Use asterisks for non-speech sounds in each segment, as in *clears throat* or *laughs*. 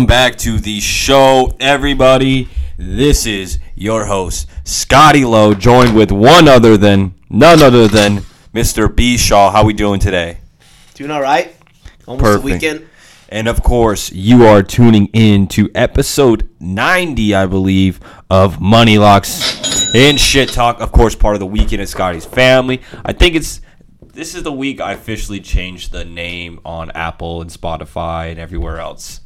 Welcome back to the show, everybody. This is your host, Scotty Lowe, joined with one other than none other than Mr. B. Shaw. How we doing today? Doing all right. Almost Perfect. the weekend. And of course, you are tuning in to episode 90, I believe, of Money Locks and Shit Talk. Of course, part of the weekend at Scotty's family. I think it's this is the week I officially changed the name on Apple and Spotify and everywhere else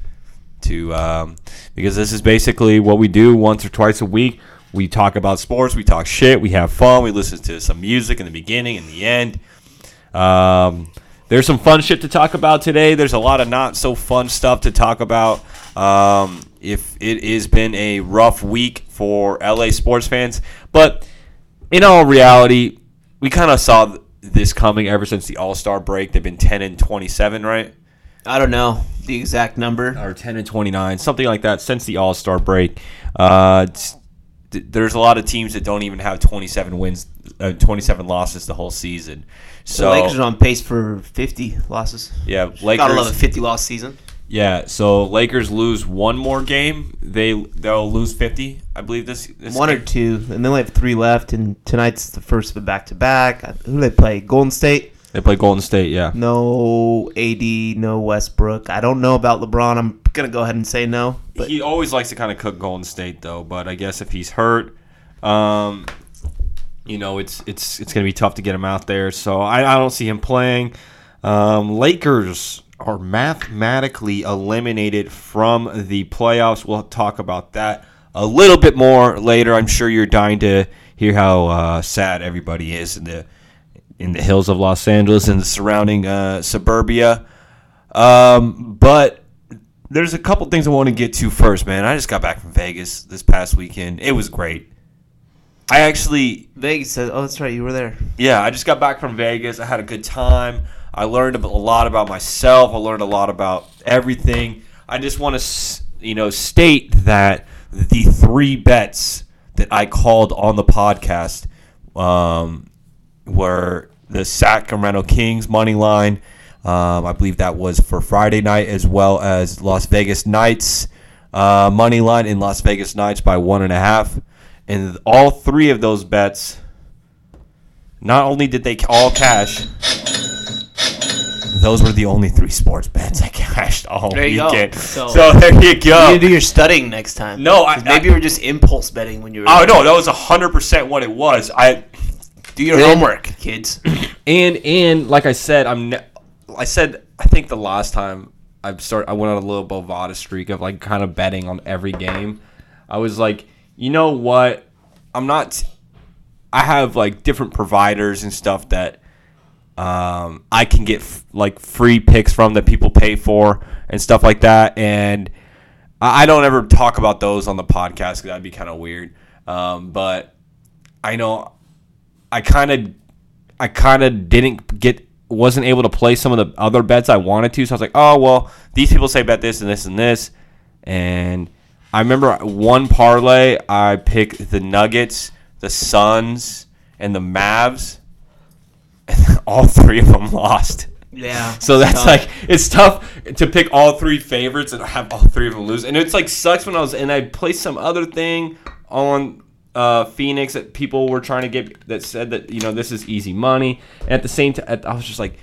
to um, because this is basically what we do once or twice a week. We talk about sports, we talk shit, we have fun, we listen to some music in the beginning and the end. Um, there's some fun shit to talk about today. There's a lot of not so fun stuff to talk about. Um, if it has been a rough week for LA sports fans, but in all reality, we kind of saw this coming ever since the All Star break. They've been 10 and 27, right? I don't know the exact number. or 10 and 29, something like that, since the All Star break. Uh, th- there's a lot of teams that don't even have 27 wins, uh, 27 losses the whole season. the So Lakers are on pace for 50 losses. yeah, Gotta Lakers. love a 50 loss season. Yeah, so Lakers lose one more game, they they'll lose 50, I believe this. this One or two, and they only have three left. And tonight's the first of a back to back. Who do they play? Golden State. They play Golden State. Yeah. No AD, no Westbrook. I don't know about LeBron. I'm gonna go ahead and say no. But he always likes to kind of cook Golden State though, but I guess if he's hurt, um, you know, it's it's it's gonna be tough to get him out there. So I, I don't see him playing. Um, Lakers are mathematically eliminated from the playoffs. We'll talk about that a little bit more later. I'm sure you're dying to hear how uh, sad everybody is in the in the hills of Los Angeles and the surrounding uh, suburbia. Um, but there's a couple things I want to get to first, man. I just got back from Vegas this past weekend. It was great. I actually, Vegas says, "Oh, that's right, you were there." yeah, I just got back from Vegas. I had a good time. I learned a lot about myself. I learned a lot about everything. I just want to, you know, state that the three bets that I called on the podcast um, were the Sacramento Kings money line. Um, I believe that was for Friday night as well as Las Vegas Knights uh, money line in Las Vegas Knights by one and a half. And all three of those bets, not only did they all cash, those were the only three sports bets I cashed all There you go. weekend. So, So- there you go. You need to do your studying next time. No, I- maybe I- you were just impulse betting when you were. Oh no, that was hundred percent what it was. I Do your And- homework, kids. *clears throat* and and like I said, I'm. Ne- I said I think the last time I start, I went on a little Bovada streak of like kind of betting on every game. I was like, you know what? I'm not. I have like different providers and stuff that um, I can get f- like free picks from that people pay for and stuff like that. And I, I don't ever talk about those on the podcast because that'd be kind of weird. Um, but I know I kind of I kind of didn't get wasn't able to play some of the other bets I wanted to. So I was like, oh well, these people say bet this and this and this, and I remember one parlay I picked the Nuggets, the Suns, and the Mavs, and *laughs* all three of them lost. Yeah. So that's tough. like it's tough to pick all three favorites and have all three of them lose. And it's like sucks when I was and I placed some other thing on uh, Phoenix that people were trying to get that said that you know this is easy money. And at the same time, I was just like,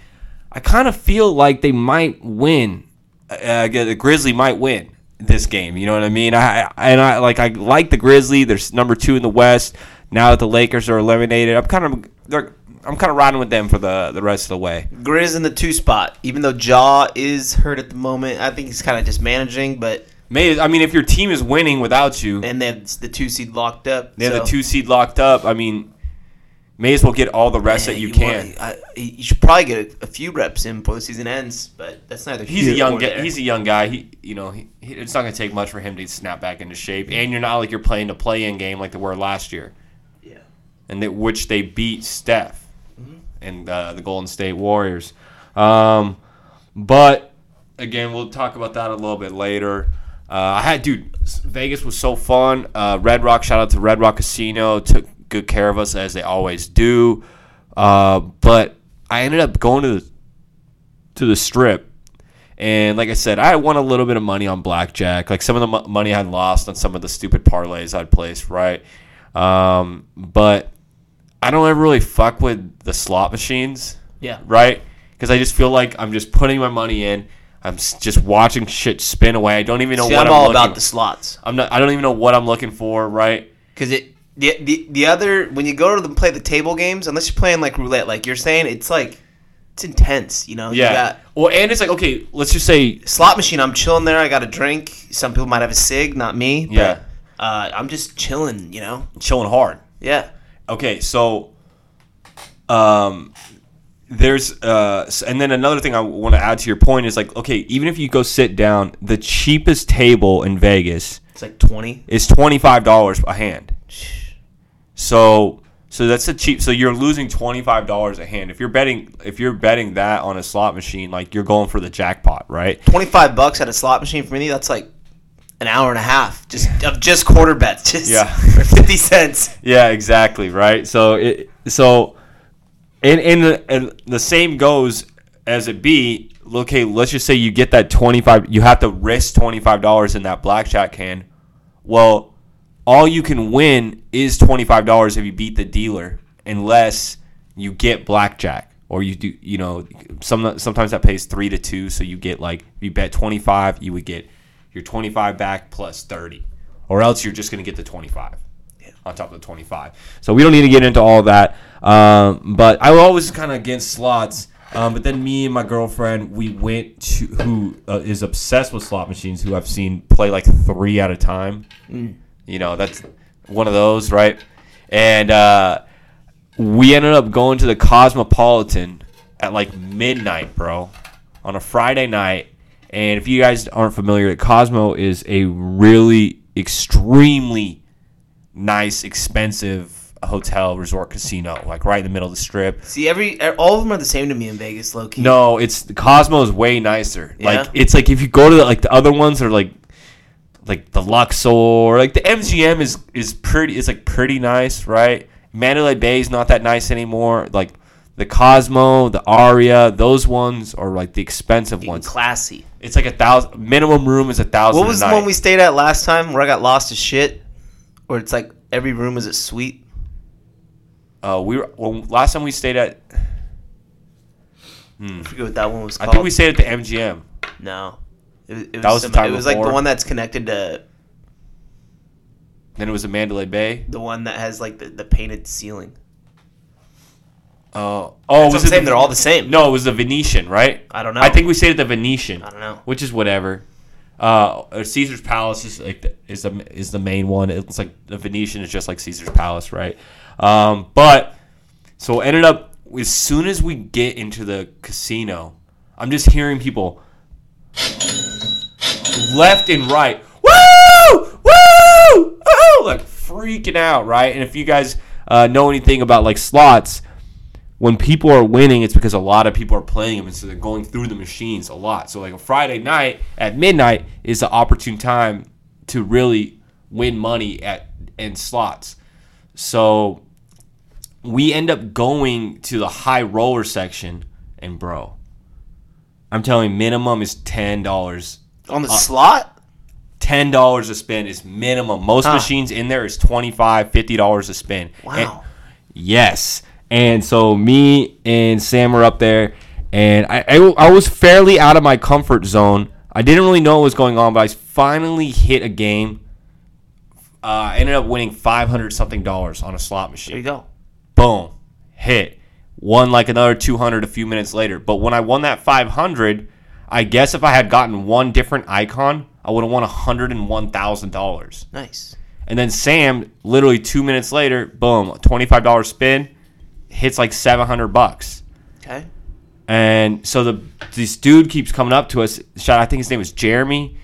I kind of feel like they might win. Uh, the Grizzly might win this game. You know what I mean? I and I like I like the Grizzly. They're number two in the West. Now that the Lakers are eliminated, I'm kind of I'm kind of riding with them for the the rest of the way. Grizz in the two spot. Even though Ja is hurt at the moment, I think he's kind of just managing. But May I mean, if your team is winning without you, and they have the two seed locked up. they have the two seed locked up. I mean, may as well get all the rest Yeah, that you, you can. want- I, you should probably get a, a few reps in before the season ends, but that's neither. he's a young guy. He's a young guy. He, you know, he, he- it's not going to take much for him to snap back into shape. And you're not like you're playing a play-in game like they were last year, yeah. and that which they beat Steph Mm-hmm. and uh, the Golden State Warriors. Um, but again, we'll talk about that a little bit later. Uh, I had, dude, Vegas was so fun. Uh, Red Rock, shout out to Red Rock Casino, took good care of us as they always do. Uh, but I ended up going to the to the strip, And like I said, I won a little bit of money on blackjack. Like some of the mo- money I had lost on some of the stupid parlays I'd placed, right? Um, but I don't ever really fuck with the slot machines, Yeah. right? Because I just feel like I'm just putting my money in. I'm just watching shit spin away. I don't even know See, what I'm I'm all looking. about the slots. I'm not. I don't even know what I'm looking for, right? Because it the, the the other when you go to the, play the table games, unless you're playing like roulette, like you're saying, it's like it's intense. You know, You Yeah. got Well, and it's like okay, let's just say slot machine. I'm chilling there. I got a drink. Some people might have a cig, not me. but, Yeah. Uh, I'm just chilling. You know. chilling hard. Yeah. Okay, so um there's uh and then another thing I want to add to your point is like okay, even if you go sit down, the cheapest table in Vegas It's like twenty. is $25 a hand. So so that's a cheap so you're losing $25 a hand. If you're betting if you're betting that on a slot machine, like you're going for the jackpot, right? Twenty five bucks at a slot machine for me. That's like an hour and a half just of just quarter bets. Just Yeah. for fifty cents. *laughs* Yeah, exactly, right? So it so and and the, and the same goes as it be, okay, let's just say you get that 25 you have to risk $25 in that blackjack hand. Well, all you can win is $25 if you beat the dealer unless you get blackjack or you do you know some sometimes that pays 3 to 2 so you get like if you bet 25 you would get your 25 back plus 30 or else you're just going to get the 25 on top of the 25 so we don't need to get into all that um, but i was always kind of against slots. Um, but then me and my girlfriend we went to who uh, is obsessed with slot machines who i've seen play like three at a time. You know that's one of those right? And uh, we ended up going to the cosmopolitan at like midnight bro on a friday night. And if you guys aren't familiar the cosmo is a really extremely nice expensive hotel resort casino like right in the middle of the strip See, every all of them are the same to me in Vegas, low key. no it's the cosmo is way nicer Yeah? like it's like if you go to the, like the other ones are like like the Luxor, like the MGM is is pretty. It's like pretty nice, right? Mandalay Bay is not that nice anymore. Like the Cosmo, the Aria, those ones are like the expensive Getting ones. classy. It's like a thousand. Minimum room is a thousand. What was the one we stayed at last time where I got lost as shit? Where it's like every room is a suite. Uh, we were well, last time we stayed at. I forget what that one was I think we stayed at the MGM. no. It, it was, That was the time It was like the one that's connected to Then it was the Mandalay Bay. the one that has like the, the painted ceiling. Uh, oh, was it the- They're all the same. No, it was the Venetian, right? I don't know. I think we stayed at the Venetian. I don't know. which is whatever. Uh, Caesar's Palace is like the, is the is the main one. It's like the Venetian is just like Caesar's Palace, right? Um, but so ended up as soon as we get into the casino, I'm just hearing people left and right, woo, woo, woo, like freaking out, right? And if you guys uh, know anything about like slots, when people are winning, it's because a lot of people are playing them, and so they're going through the machines a lot. So like a Friday night at midnight is the opportune time to really win money at in slots. So we end up going to the high roller section, and bro, I'm telling you, minimum is ten dollars. On the Uh, slot? Ten dollars to spend is minimum. Most Huh. machines in there is 25 50 dollars to spend. Wow. And- Yes. And so me and Sam were up there, and I, I, I was fairly out of my comfort zone. I didn't really know what was going on, but I finally hit a game. Uh, I ended up winning 500 something dollars on a slot machine. There you go. Boom. Hit. Won like another 200 a few minutes later. But when I won that 500, I guess if I had gotten one different icon, I would have won $101,000. Nice. And then Sam, literally two minutes later, boom, twenty-five dollar spin, hits like seven hundred bucks. Okay. And so the this dude keeps coming up to us. Shout, I think his name was Jeremy.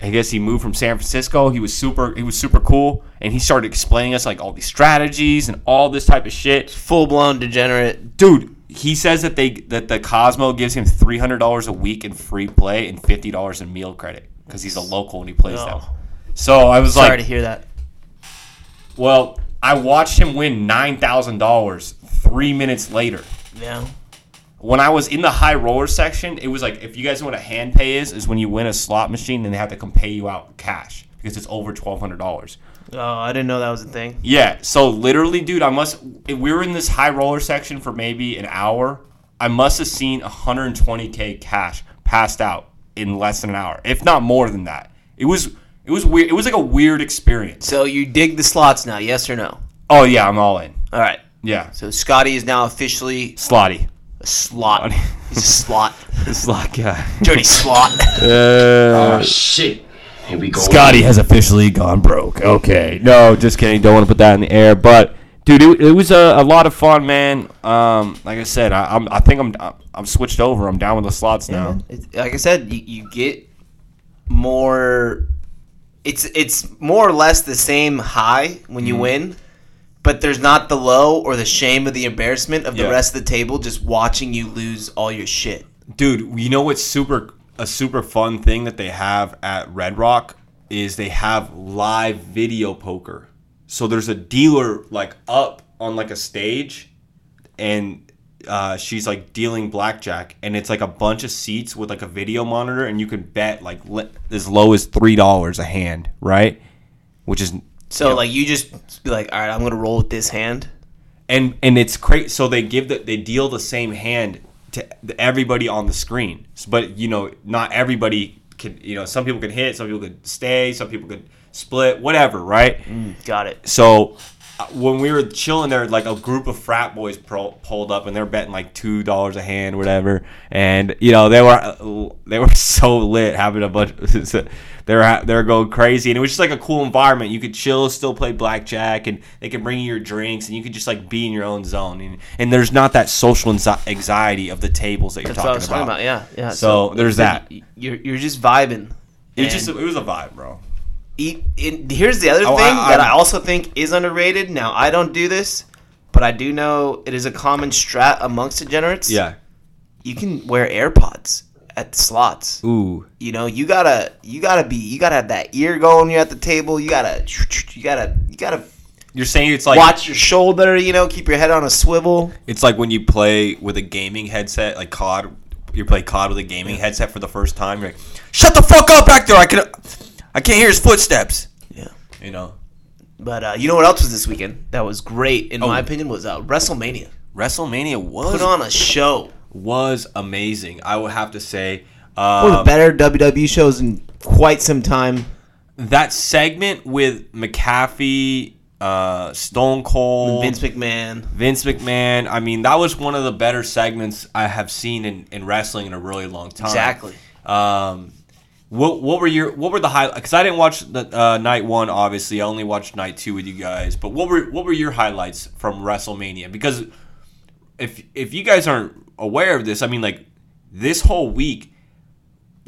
I guess he moved from San Francisco. He was super. He was super cool, and he started explaining us like all these strategies and all this type of shit. Full blown degenerate. Dude, he says that they that the Cosmo gives him three hundred dollars a week in free play and fifty dollars in meal credit because he's a local and he plays Oh. them. So I was Sorry like, sorry to hear that. Well, I watched him win nine thousand dollars three minutes later. Yeah. when I was in the high roller section, it was like if you guys know what a hand pay is, is when you win a slot machine and they have to come pay you out cash because it's over twelve hundred dollars. Oh, I didn't know that was a thing. Yeah, so literally, dude, I must. If we were in this high roller section for maybe an hour. I must have seen 120k cash passed out in less than an hour, if not more than that. It was it was weird. It was like a weird experience. So you dig the slots now, yes or no? Oh yeah, I'm all in. All right. Yeah, So Scotty is now officially slotty. a slot. *laughs* He's a slot. *laughs* Slot guy. Dirty slot. *laughs* Uh, oh shit. Here we go. Scotty has officially gone broke. Okay. No, just kidding. Don't want to put that in the air. But dude, it, it was a, a lot of fun, man. Um, like I said, I, I'm I think I'm I'm switched over. I'm down with the slots now. It's- like I said, you, you get more. It's it's more or less the same high when Mm-hmm. you win, but there's not the low or the shame or the embarrassment of the Yeah. rest of the table just watching you lose all your shit. Dude, you know what's super a super fun thing that they have at Red Rock is they have live video poker. So there's a dealer like up on like a stage and uh, she's like dealing blackjack and it's like a bunch of seats with like a video monitor and you can bet like li- as low as three dollars a hand, right? Which is So Yeah. like you just be like, all right, I'm gonna roll with this hand. and and it's crazy. So they give the they deal the same hand to everybody on the screen, but you know not everybody can. You know some people can hit, some people could stay, some people could split, whatever, right? Mm, got it. So when we were chilling there, like a group of frat boys pro- pulled up and they're betting like two dollars a hand, whatever. And you know they were uh, they were *laughs* so lit, having a bunch. *laughs* they were they were going crazy, and it was just like a cool environment. You could chill, still play blackjack, and they could bring you your drinks, and you could just like be in your own zone. And, and there's not that social anxiety of the tables that you're That's what I talking was about. talking about. Yeah, yeah. So, there's that. You're you're just vibing. It just it was a vibe, bro. Eat, it, here's the other Oh, thing I- that I also think is underrated. Now I don't do this, but I do know it is a common strat amongst degenerates. Yeah. you can wear AirPods at the slots. Ooh. You know, you gotta you gotta be you gotta have that ear going. You're at the table. You gotta you gotta you gotta You're saying it's like watch your shoulder. You know, keep your head on a swivel. It's like when you play with a gaming headset, like COD. You play COD with a gaming headset for the first time. You're like, "Shut the fuck up back there! I can, I can't hear his footsteps." Yeah. You know, But uh, you know what else was this weekend? That was great in Oh. my opinion. Was uh, WrestleMania. WrestleMania was Put on a show. was amazing. I would have to say, One of the um, better WWE shows in quite some time. that segment with McAfee, uh, Stone Cold, Vince McMahon. Vince McMahon. I mean, that was one of the better segments I have seen in, in wrestling in a really long time. Exactly. Um, what what were your what were the highlights? Because I didn't watch the uh, night one. Obviously, I only watched night two with you guys. But what were what were your highlights from WrestleMania? Because if if you guys aren't aware of this, I mean, like this whole week,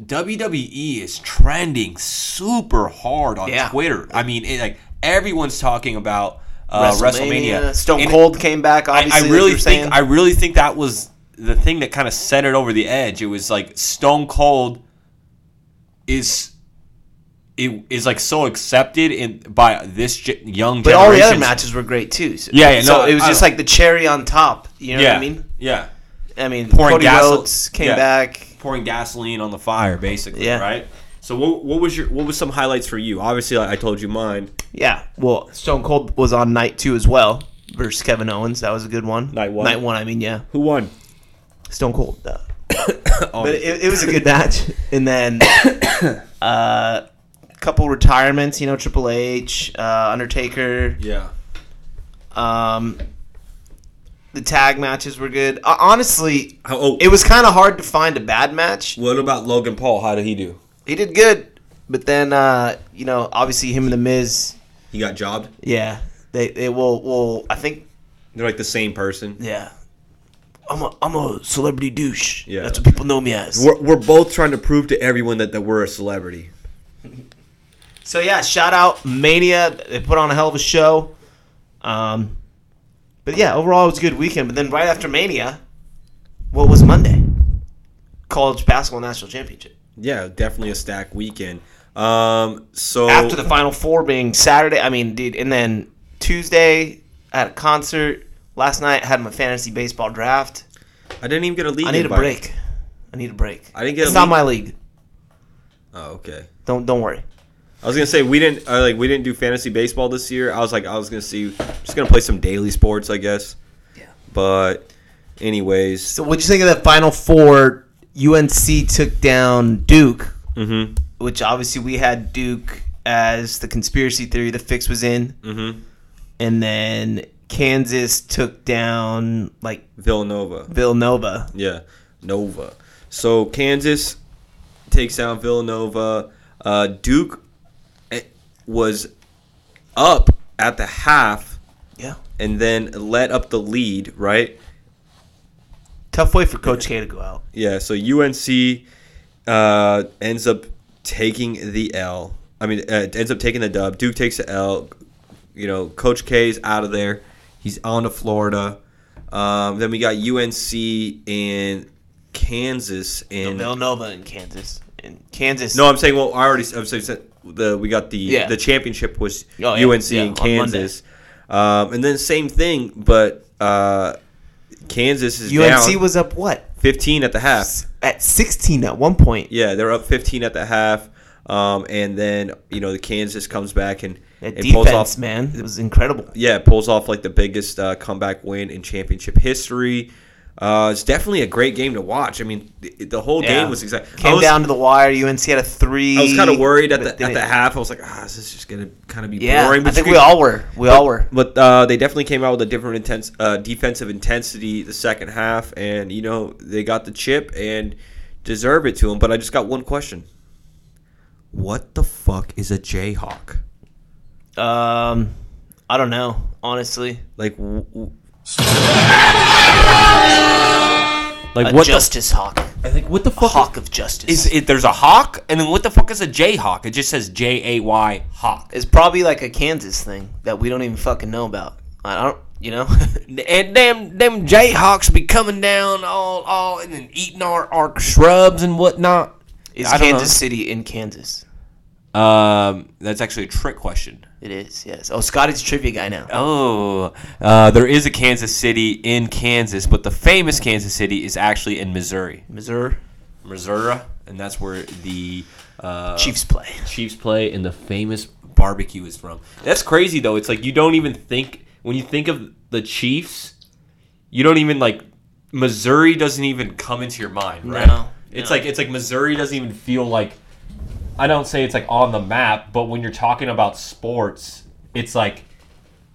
WWE is trending super hard on Yeah. Twitter. I mean, it, like everyone's talking about uh, WrestleMania. Stone And Cold came back. I, Obviously, I like really think saying. I really think that was the thing that kind of set it over the edge. It was like Stone Cold is it is like so accepted in by this ge- young but all the other matches were great too. So, Yeah, yeah, so no, it was I- just like the cherry on top. You know yeah, what I mean? yeah, I mean, Pouring Cody gasol- Rhodes came yeah. back. pouring gasoline on the fire, basically. Yeah. Right. So what, what was your what was some highlights for you? Obviously, I, I told you mine. Yeah. Well, Stone Cold was on night two as well versus Kevin Owens. That was a good one. Night one? Night one. I mean, yeah. Who won? Stone Cold. Uh, *coughs* but it, it was a good match. *coughs* And then *coughs* uh, a couple retirements. You know, Triple H, uh, Undertaker. yeah. Um, the tag matches were good. Uh, honestly, How, oh, it was kind of hard to find a bad match. what about Logan Paul? How did he do? He did good, but then uh, you know, obviously him and the Miz. He got jobbed. Yeah, they they will will. I think They're like the same person. yeah. I'm a I'm a celebrity douche. Yeah. that's what people know me as. We're, we're both trying to prove to everyone that, that we're a celebrity. So yeah, shout out Mania. They put on a hell of a show. Um, but yeah, overall it was a good weekend. But then right after Mania, what was Monday? College basketball national championship. Yeah, definitely a stack weekend. Um, so After the final four being Saturday, I mean, dude, and then Tuesday at a concert. Last night I had my fantasy baseball draft. I didn't even get a league. I need a break. I need a break. I didn't get It's not my league. Oh, okay. Don't don't worry. I was gonna say we didn't uh, like we didn't do fantasy baseball this year. I was like I was gonna see just gonna play some daily sports, I guess. Yeah. But, anyways, So what'd you think of that Final Four? UNC took down Duke, mm-hmm, which obviously we had Duke as the conspiracy theory. The fix was in, mm-hmm. and then Kansas took down like Villanova. Villanova. Yeah, Nova. So Kansas takes down Villanova. Uh, Duke eh, was up at the half Yeah. and then let up the lead, right? Tough way for Coach K to go out. Yeah, so UNC uh, ends up taking the L. I mean, uh, ends up taking the dub. Duke takes the L. You know, Coach K's out of there. He's on to Florida. Um, then we got UNC and Kansas and Villanova in Kansas. In Kansas. no, I'm saying well, I already I'm saying the we got the Yeah. the championship was Oh, yeah, UNC yeah, and. Kansas, um, and then same thing, but uh, Kansas is UNC was up what? 15 at the half. At 16 at one point. Yeah, they're up 15 at the half. Um, and then you know the Kansas comes back and, That pulls defense, off. man, it was incredible. Yeah, it pulls off like the biggest uh, comeback win in championship history. Uh, it's definitely a great game to watch. I mean, the, the whole Yeah. game was exactly. Came was, down to the wire. UNC had a three. I was kind of worried at the at the didn't- half. I was like, ah, this is just gonna kind of be Yeah, boring. I think we all were. We all were. But uh, they definitely came out with a different intense uh, defensive intensity the second half, and you know they got the chip and deserve it to them. But I just got one question: What the fuck is a Jayhawk? Um, I don't know, honestly. Like, w- w- *laughs* Like a what justice hawk, the? Like what the a fuck? hawk of justice. Is it? There's a hawk, and then what the fuck is a Jayhawk? It just says J A Y hawk. It's probably like a Kansas thing that we don't even fucking know about. I don't, you know. *laughs* And them them Jayhawks be coming down all all and then eating our our shrubs and whatnot. Is I don't Kansas City in Kansas? Um, that's actually a trick question. It is. Yes. Oh, Scotty's a trivia guy now. Oh, uh, there is a Kansas City in Kansas, but the famous Kansas City is actually in Missouri, Missouri Missouri, and that's where the uh, Chiefs play. Chiefs play and the famous barbecue is from. That's crazy though. It's like you don't even think when you think of the Chiefs, you don't even like Missouri doesn't even come into your mind, right? No, It's no. like it's like Missouri doesn't even feel like I don't say it's like on the map, but when you're talking about sports, it's like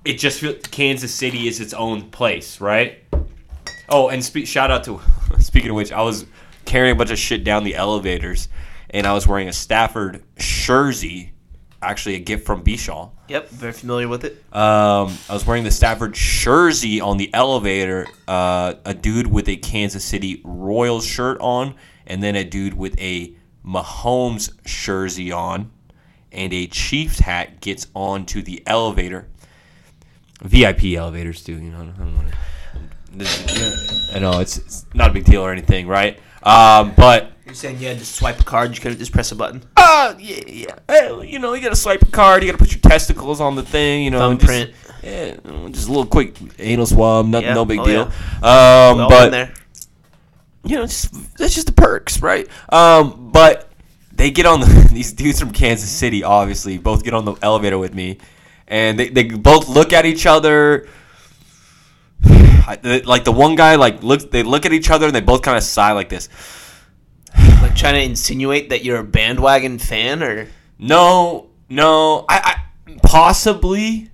it just feels Kansas City is its own place, right? Oh, and spe- shout out to *laughs* speaking of which, I was carrying a bunch of shit down the elevators, and I was wearing a Stafford jersey, actually a gift from Bishaw. Yep. Very familiar with it. Um, I was wearing the Stafford jersey on the elevator. Uh, a dude with a Kansas City Royals shirt on, and then a dude with a Mahomes jersey on, and a Chiefs hat gets onto the elevator. VIP elevators do, you know. I don't wanna- I know it's, it's not a big deal or anything, right? Um, but You're saying you had to swipe a card. You couldn't just press a button. uh, yeah, yeah. Hey, you know, you gotta swipe a card. You gotta put your testicles on the thing. You know, and just- Thumbprint. Yeah, just a little quick anal swab. Nothing, Yeah, no big oh, deal. We Um, but in there. You know, just that's just the perks, right? Um, but they get on the *laughs* these dudes from Kansas City. Obviously, both get on the elevator with me, and they, they both look at each other. *sighs* Like the one guy, like look, they look at each other and they both kind of sigh like this. *sighs* Like trying to insinuate that you're a bandwagon fan, or No, no, I, I possibly,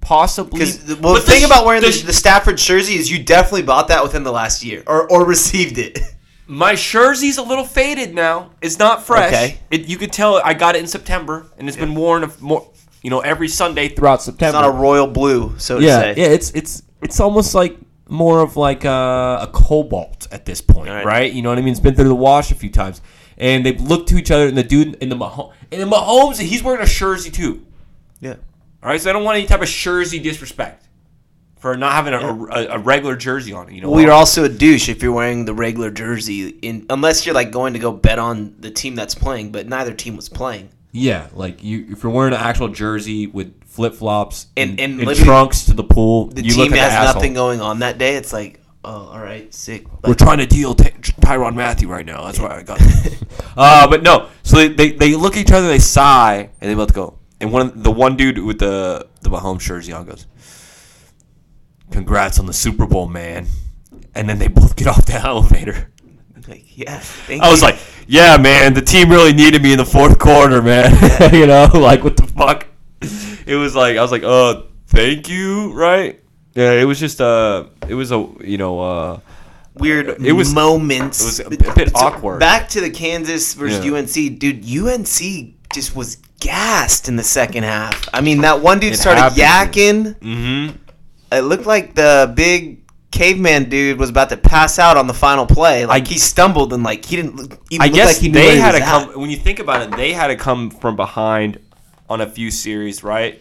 possibly. because well, the thing sh- about wearing the, sh- the Stafford jersey is you definitely bought that within the last year, or or *laughs* received it. my jersey's a little faded now. It's not fresh. Okay. It, you could tell I got it in September, and it's been worn of more, you know, every Sunday throughout September. It's not a royal blue, so to yeah, say. yeah. It's it's it's almost like more of like a, a cobalt at this point, right. right. You know what I mean? It's been through the wash a few times, and they look to each other, and the dude in the Mahomes, and the Mahomes, he's wearing a jersey too. Yeah. All right, so I don't want any type of jersey disrespect for not having a, a, a regular jersey on it. You know, Well, you're also a douche if you're wearing the regular jersey, in unless you're like going to go bet on the team that's playing, but neither team was playing. yeah, like you if you're wearing an actual jersey with flip flops And- and, and and trunks to the pool, The you look team like has an asshole. nothing going on that day. It's like, Oh, all right, sick. We're trying to deal Ty- Tyrann Mathieu right now. That's why I got. *laughs* uh, but no. So they, they, they look at each other, they sigh, and they both go. And one of- the one dude with the the Mahomes jersey on goes, "Congrats on the Super Bowl, man." And then they both get off the *laughs* elevator. Like, yeah, thank I was you. like, "Yeah, man, the team really needed me in the fourth quarter, man." *laughs* you know, *laughs* like what the fuck? It was like I was like, "Uh, thank you," right? Yeah, it was just uh, it was a you know uh. weird it was- moments. it was a bit- bit awkward. Back to the Kansas versus Yeah. UNC, dude. UNC just was gassed in the second half. I mean, that one dude It started happens. yakking. Mm-hmm. It looked like the big caveman dude was about to pass out on the final play. Like I- he stumbled and like he didn't even I look guess like he knew they had to at. come. When you think about it, they had to come from behind on a few series, right?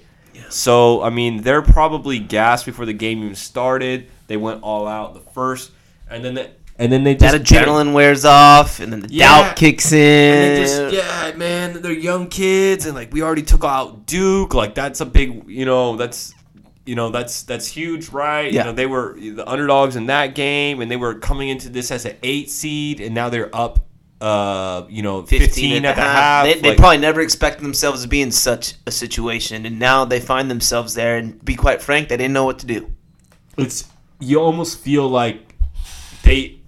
So I mean, they're probably gassed before the game even started. They went all out the first, and then they, and then they just That adrenaline wears off, and then the Yeah. doubt kicks in. And just yeah, man, they're young kids, and like we already took out Duke. Like that's a big, you know, that's you know that's that's huge, right? Yeah. You know, they were the underdogs in that game, and they were coming into this as an eight seed, and now they're up, uh, you know, fifteen, at the half. They, they like- probably never expected themselves to be in such a situation, and now they find themselves there. And be quite frank, they didn't know what to do. it's you almost feel like they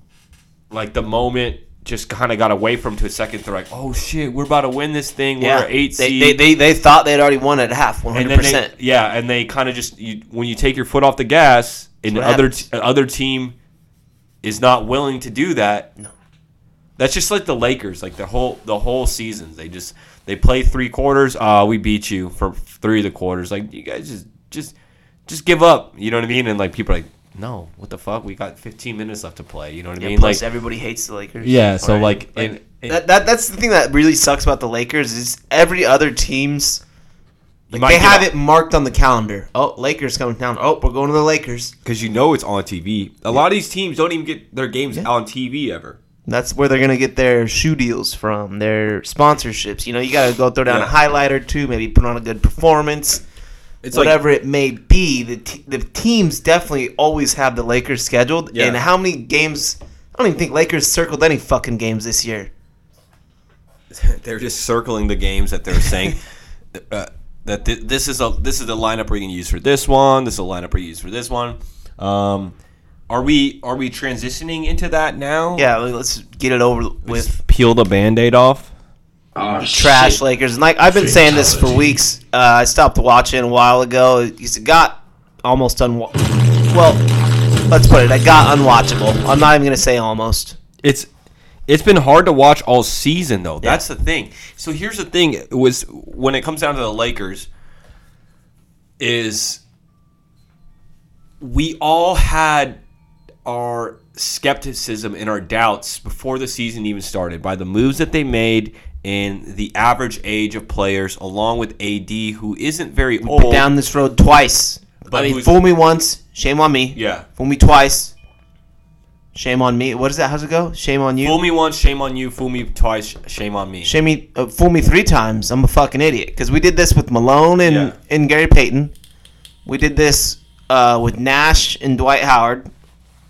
like the moment just kind of got away from to a second. They're like, oh shit, we're about to win this thing. Yeah, We're eight they, seed. they, they, they thought they had already won at half, one hundred percent. yeah, and they kind of just you, when you take your foot off the gas, and the other t- other team is not willing to do that. No. That's just like the Lakers, like the whole the whole seasons. They just they play three quarters. Ah, we beat you for three of the quarters. Like you guys just just just give up. You know what I mean? And like people are like, no, what the fuck? We got 15 minutes left to play. You know what I Yeah, mean? plus like everybody hates the Lakers. yeah. So Right. like, and, and that, that that's the thing that really sucks about the Lakers is every other teams you like, might they get have a- it marked on the calendar. Oh, Lakers coming down. Oh, we're going to the Lakers. because you know it's on TV. A lot of these teams don't even get their games on TV ever. That's where they're gonna get their shoe deals from, their sponsorships. You know, you gotta go throw down Yeah. a highlight or two, maybe put on a good performance. It's like whatever it may be, the te- the teams definitely always have the Lakers scheduled. Yeah. And how many games? I don't even think Lakers circled any fucking games this year. *laughs* they're just circling the games that they're saying *laughs* uh, that thi- this is a this is the lineup we're going to use for this one. This is the lineup we're going to use for this one. Um, are we are we transitioning into that now? Yeah, let's get it over with. peel the band-aid off. Oh, Trash shit. Lakers. And like I've been saying this for weeks. Uh, I stopped watching a while ago. It got almost unwa- Well, let's put it. I got unwatchable. I'm not even gonna say almost. It's it's been hard to watch all season though. That's the thing. So here's the thing: it was when it comes down to the Lakers, is we all had our skepticism and our doubts before the season even started by the moves that they made and the average age of players, along with AD, who isn't very Been old. down this road twice. But I mean, fool me once, shame on me. Yeah. Fool me twice, shame on me. What is that? How's it go? Shame on you. Fool me once, shame on you. Fool me twice, shame on me. Shame me. Uh, fool me three times. I'm a fucking idiot. Because we did this with Malone and Yeah. and Gary Payton. We did this uh, with Nash and Dwight Howard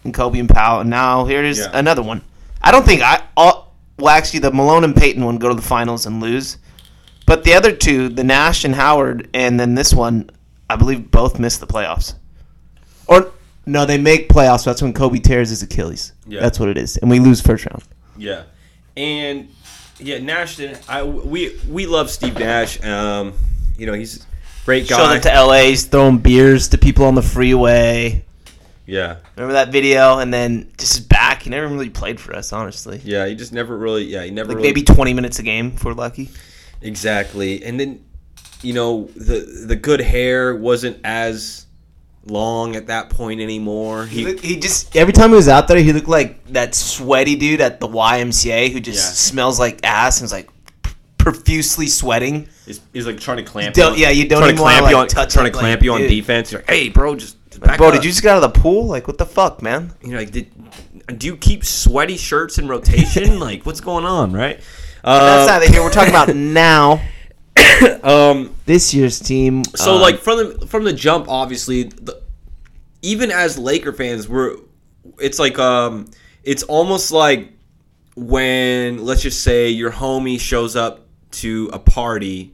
and Kobe and Powell. And now here is Yeah. another one. I don't think I. All, well, actually, the Malone and Payton one go to the finals and lose. But the other two, the Nash and Howard, and then this one, I believe both missed the playoffs. Or no, they make playoffs. That's when Kobe tears his Achilles. Yeah. That's what it is, and we lose first round. Yeah, and yeah, Nash. did- I we we love Steve Nash. Um, you know he's a great guy. Show them to LA, he's throwing beers to people on the freeway. Yeah, Remember that video? And then just back. He never really played for us, honestly. yeah. He just never really. Yeah, he never Like really, maybe 20 minutes a game if we're lucky. exactly. And then you know the the good hair wasn't as long at that point anymore. He, He looked- he just every time he was out there, he looked like that sweaty dude at the YMCA who just Yeah. smells like ass and is like profusely sweating. He's, is like trying to clamp. Don't- you yeah, you don't trying even to wanna, clamp you like, on touch trying it, to like, clamp you on dude. defense. You're like, hey, bro, just, back Bro, up." did you just get out of the pool? Like, what the fuck, man? you know, like, did, do you keep sweaty shirts in rotation? *laughs* like, what's going on, right? That's Uh, not here. We're talking about *laughs* now. *coughs* um, This year's team. So um, like from the from the jump, obviously, the, even as Laker fans, we're it's like um it's almost like when let's just say your homie shows up to a party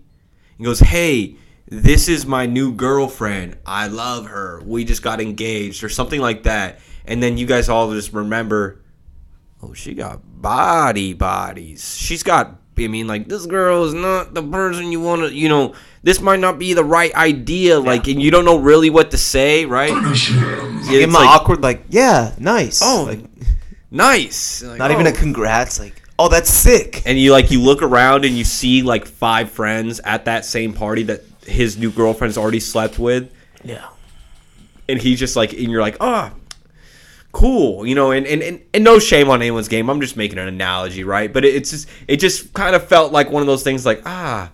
and goes, "Hey, this is my new girlfriend. I love her. We just got engaged or something like that." And then you guys all just remember, "Oh, she got body bodies. She's got I mean, like this girl is not the person you want to. You know, this might not be the right idea. Like, and you don't know really what to say, right? Yeah, Give it's him an like, awkward, like, yeah, nice. Oh, like, *laughs* nice. Like, not even oh. a congrats. Like, oh, that's sick. and you like you look around and you see like five friends at that same party that his new girlfriend's already slept with, Yeah. and he's just like, and you're like, ah. Cool, you know, and, and, and, and no shame on anyone's game. I'm just making an analogy, right? But it, it's just it just kind of felt like one of those things, like ah,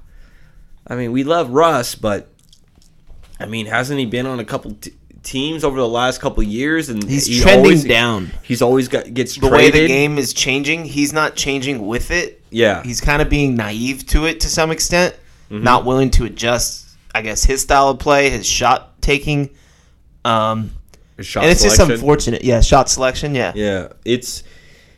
I mean, we love Russ, but I mean, hasn't he been on a couple t- teams over the last couple years? And He's he trending always- down. He's always got gets The way the game is changing, he's not changing with it. Yeah. He's kind of being naive to it to some extent, Mm-hmm. not willing to adjust, I guess, his style of play, his shot taking. Um, His shot and it's just unfortunate. Yeah, shot selection. Yeah. Yeah, it's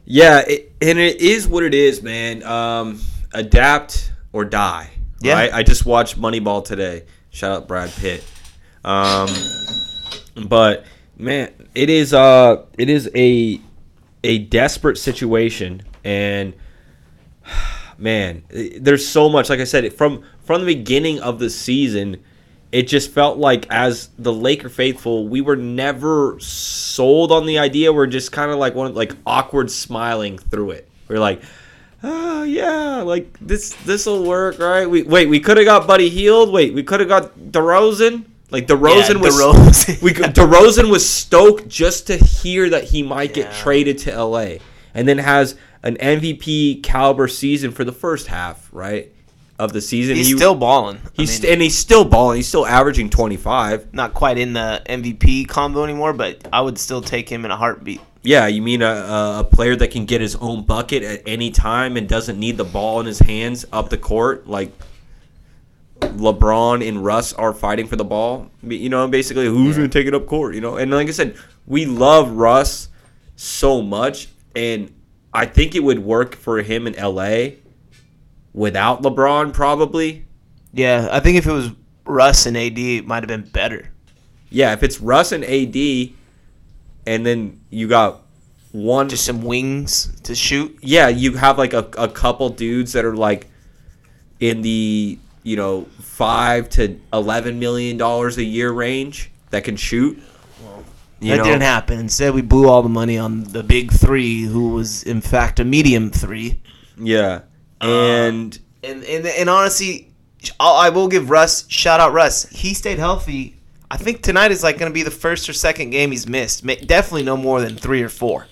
yeah, it, and it is what it is, man. Um, adapt or die. Yeah. Right? I just watched Moneyball today. Shout out Brad Pitt. Um, but man, it is uh, it is a a desperate situation, and *sighs* man, there's so much. Like I said, from from the beginning of the season, it just felt like as the Laker faithful, we were never sold on the idea. We're just kind of like one like awkward smiling through it. We're like, oh yeah, like this this will work, right? We wait, we could have got Buddy Hield. Wait, we could have got DeRozan. Like DeRozan Yeah, was DeRozan. we DeRozan was stoked just to hear that he might get traded to LA, and then has an MVP caliber season for the first half, right, of the season. He's He- still balling. I he's mean, and he's still balling. He's still averaging twenty five. not quite in the MVP combo anymore, but I would still take him in a heartbeat. Yeah, you mean a, a, a player that can get his own bucket at any time and doesn't need the ball in his hands up the court like LeBron and Russ are fighting for the ball. You know, basically, who's going to take it up court? You know, and like I said, we love Russ so much, and I think it would work for him in LA without LeBron, probably. Yeah, I think if it was Russ and AD, it might have been better. Yeah, if it's Russ and AD, and then you got one Just some wings to shoot. yeah, you have like a, a couple dudes that are like in the you know five to eleven million dollars a year range that can shoot. You that know? didn't happen. Instead, we blew all the money on the big three, who was in fact a medium three. Yeah, and uh, And and, and honestly, I'll, I will give Russ shout out. Russ, he stayed healthy. I think tonight is like going to be the first or second game he's missed. Definitely no more than three or four.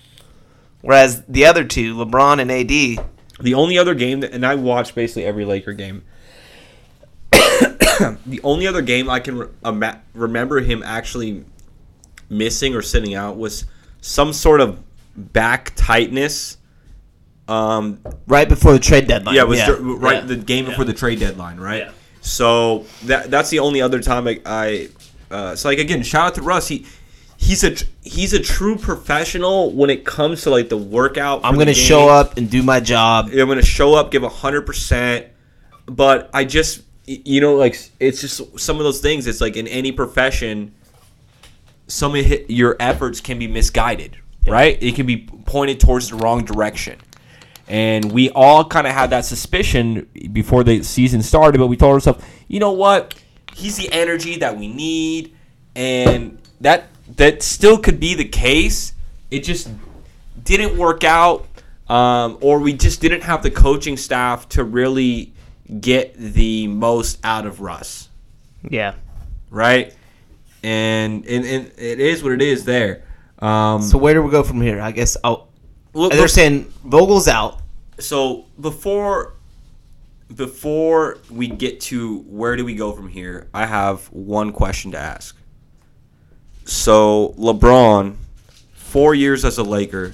Whereas the other two, LeBron and AD, the only other game that, and I watch basically every Laker game. *coughs* the only other game I can re- remember him actually missing or sitting out was some sort of back tightness. Um, right before the trade deadline. Yeah, it was dur- right Yeah. the game Yeah. before the trade deadline, right? Yeah. So that that's the only other time I, I uh, so like again, shout out to Russ. He he's a tr- he's a true professional when it comes to like the workout. I'm going to game. show up and do my job. I'm gonna show up, give hundred percent. But I just, you know, like it's just some of those things. It's like in any profession, some of your efforts can be misguided, right? It can be pointed towards the wrong direction. And we all kind of had that suspicion before the season started, but we told ourselves, you know what? He's the energy that we need, and that that still could be the case. It just didn't work out, um, or we just didn't have the coaching staff to really get the most out of Russ, Yeah. right? And and, and it is what it is there. Um, So where do we go from here? I guess I'll, well, they're saying Vogel's out. so before before we get to where do we go from here, I have one question to ask. So LeBron, four years as a Laker,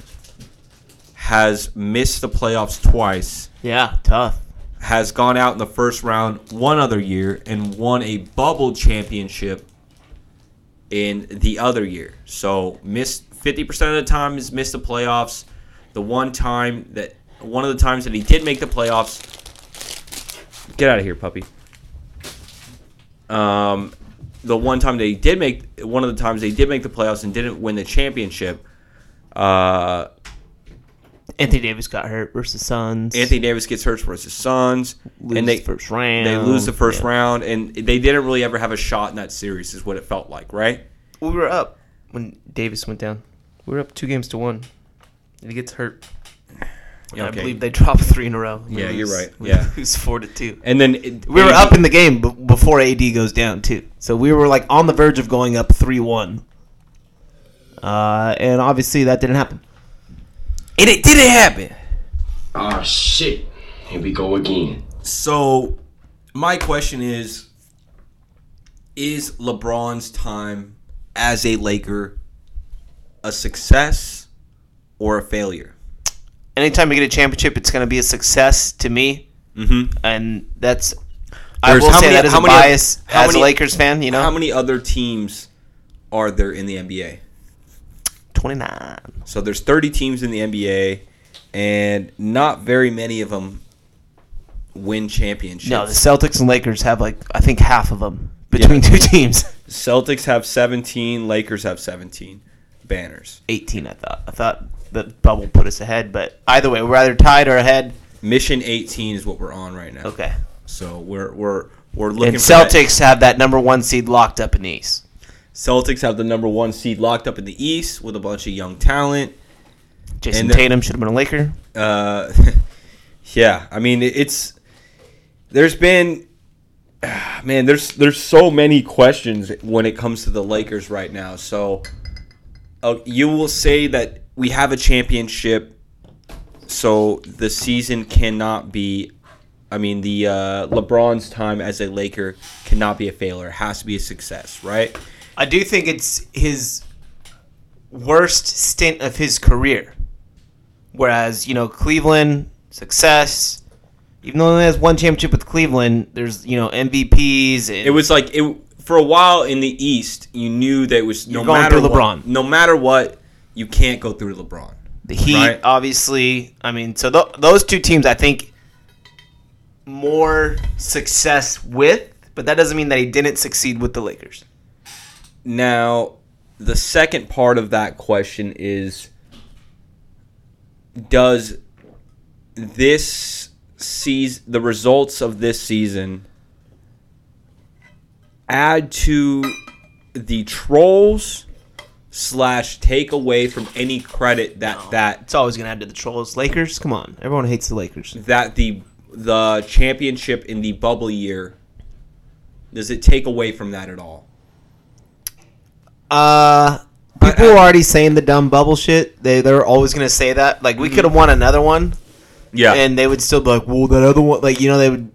has missed the playoffs twice. Yeah, tough. has gone out in the first round one other year and won a bubble championship in the other year. So missed fifty percent of the time he's missed the playoffs. The one time that one of the times that he did make the playoffs. Get out of here, puppy. Um, the one time they did make one of the times they did make the playoffs and didn't win the championship. Uh, Anthony Davis got hurt versus Suns. Anthony Davis gets hurt versus Suns, lose and they the first round. they lose the first Yeah. round, and they didn't really ever have a shot in that series. Is what it felt like, right? We were up when Davis went down. We were up two games to one. And he gets hurt. Yeah, I believe they dropped three in a row. We Yeah, you're lose- right. we Yeah. *laughs* lose four to two. And then it, We were up in the game b- before AD goes down too. So we were like on the verge of going up three one. Uh, and obviously that didn't happen. and it didn't happen. Ah, shit. Here we go again. So, my question is: Is LeBron's time as a Laker a success or a failure? Anytime we get a championship, it's going to be a success to me, Mm-hmm. and that's. I There's will how say many- that how a many- bias as many- a Lakers fan. You know, How many other teams are there in the NBA? twenty nine. So there's 30 teams in the NBA, and not very many of them win championships. No, the Celtics and Lakers have like I think half of them between two teams. *laughs* Celtics have 17, Lakers have 17 banners. 18, I thought. I thought the bubble put us ahead, but either way, we're either tied or ahead. Mission 18 is what we're on right now. Okay. So we're we're we're looking. And that- Celtics have that number one seed locked up in the East. Celtics have the number one seed locked up in the East with a bunch of young talent. Jayson And the- Tatum should have been a Laker. Uh, *laughs* yeah, I mean it's there's been *sighs* man there's there's so many questions when it comes to the Lakers right now. So uh, you will say that we have a championship, so the season cannot be. I mean the uh, LeBron's time as a Laker cannot be a failure. It has to be a success, right? I do think it's his worst stint of his career. Whereas, you know, Cleveland, success. Even though he has one championship with Cleveland, there's, you know, MVPs. And It was like it for a while in the East. You knew that it was no matter what, LeBron. no matter what, you can't go through LeBron. the Heat, right. obviously. I mean, so th- those two teams, I think, more success with, but that doesn't mean that he didn't succeed with the Lakers. Now, the second part of that question is: Does this season, the results of this season, add to the trolls slash take away from any credit that that It's always going to add to the trolls. Lakers, come on. Everyone hates the Lakers. that the the championship in the bubble year does it take away from that at all? Uh, people are already saying the dumb bubble shit. They they're always gonna say that. Like we could have won another one, Yeah. and they would still be like, "Well, that other one." Like you know, they would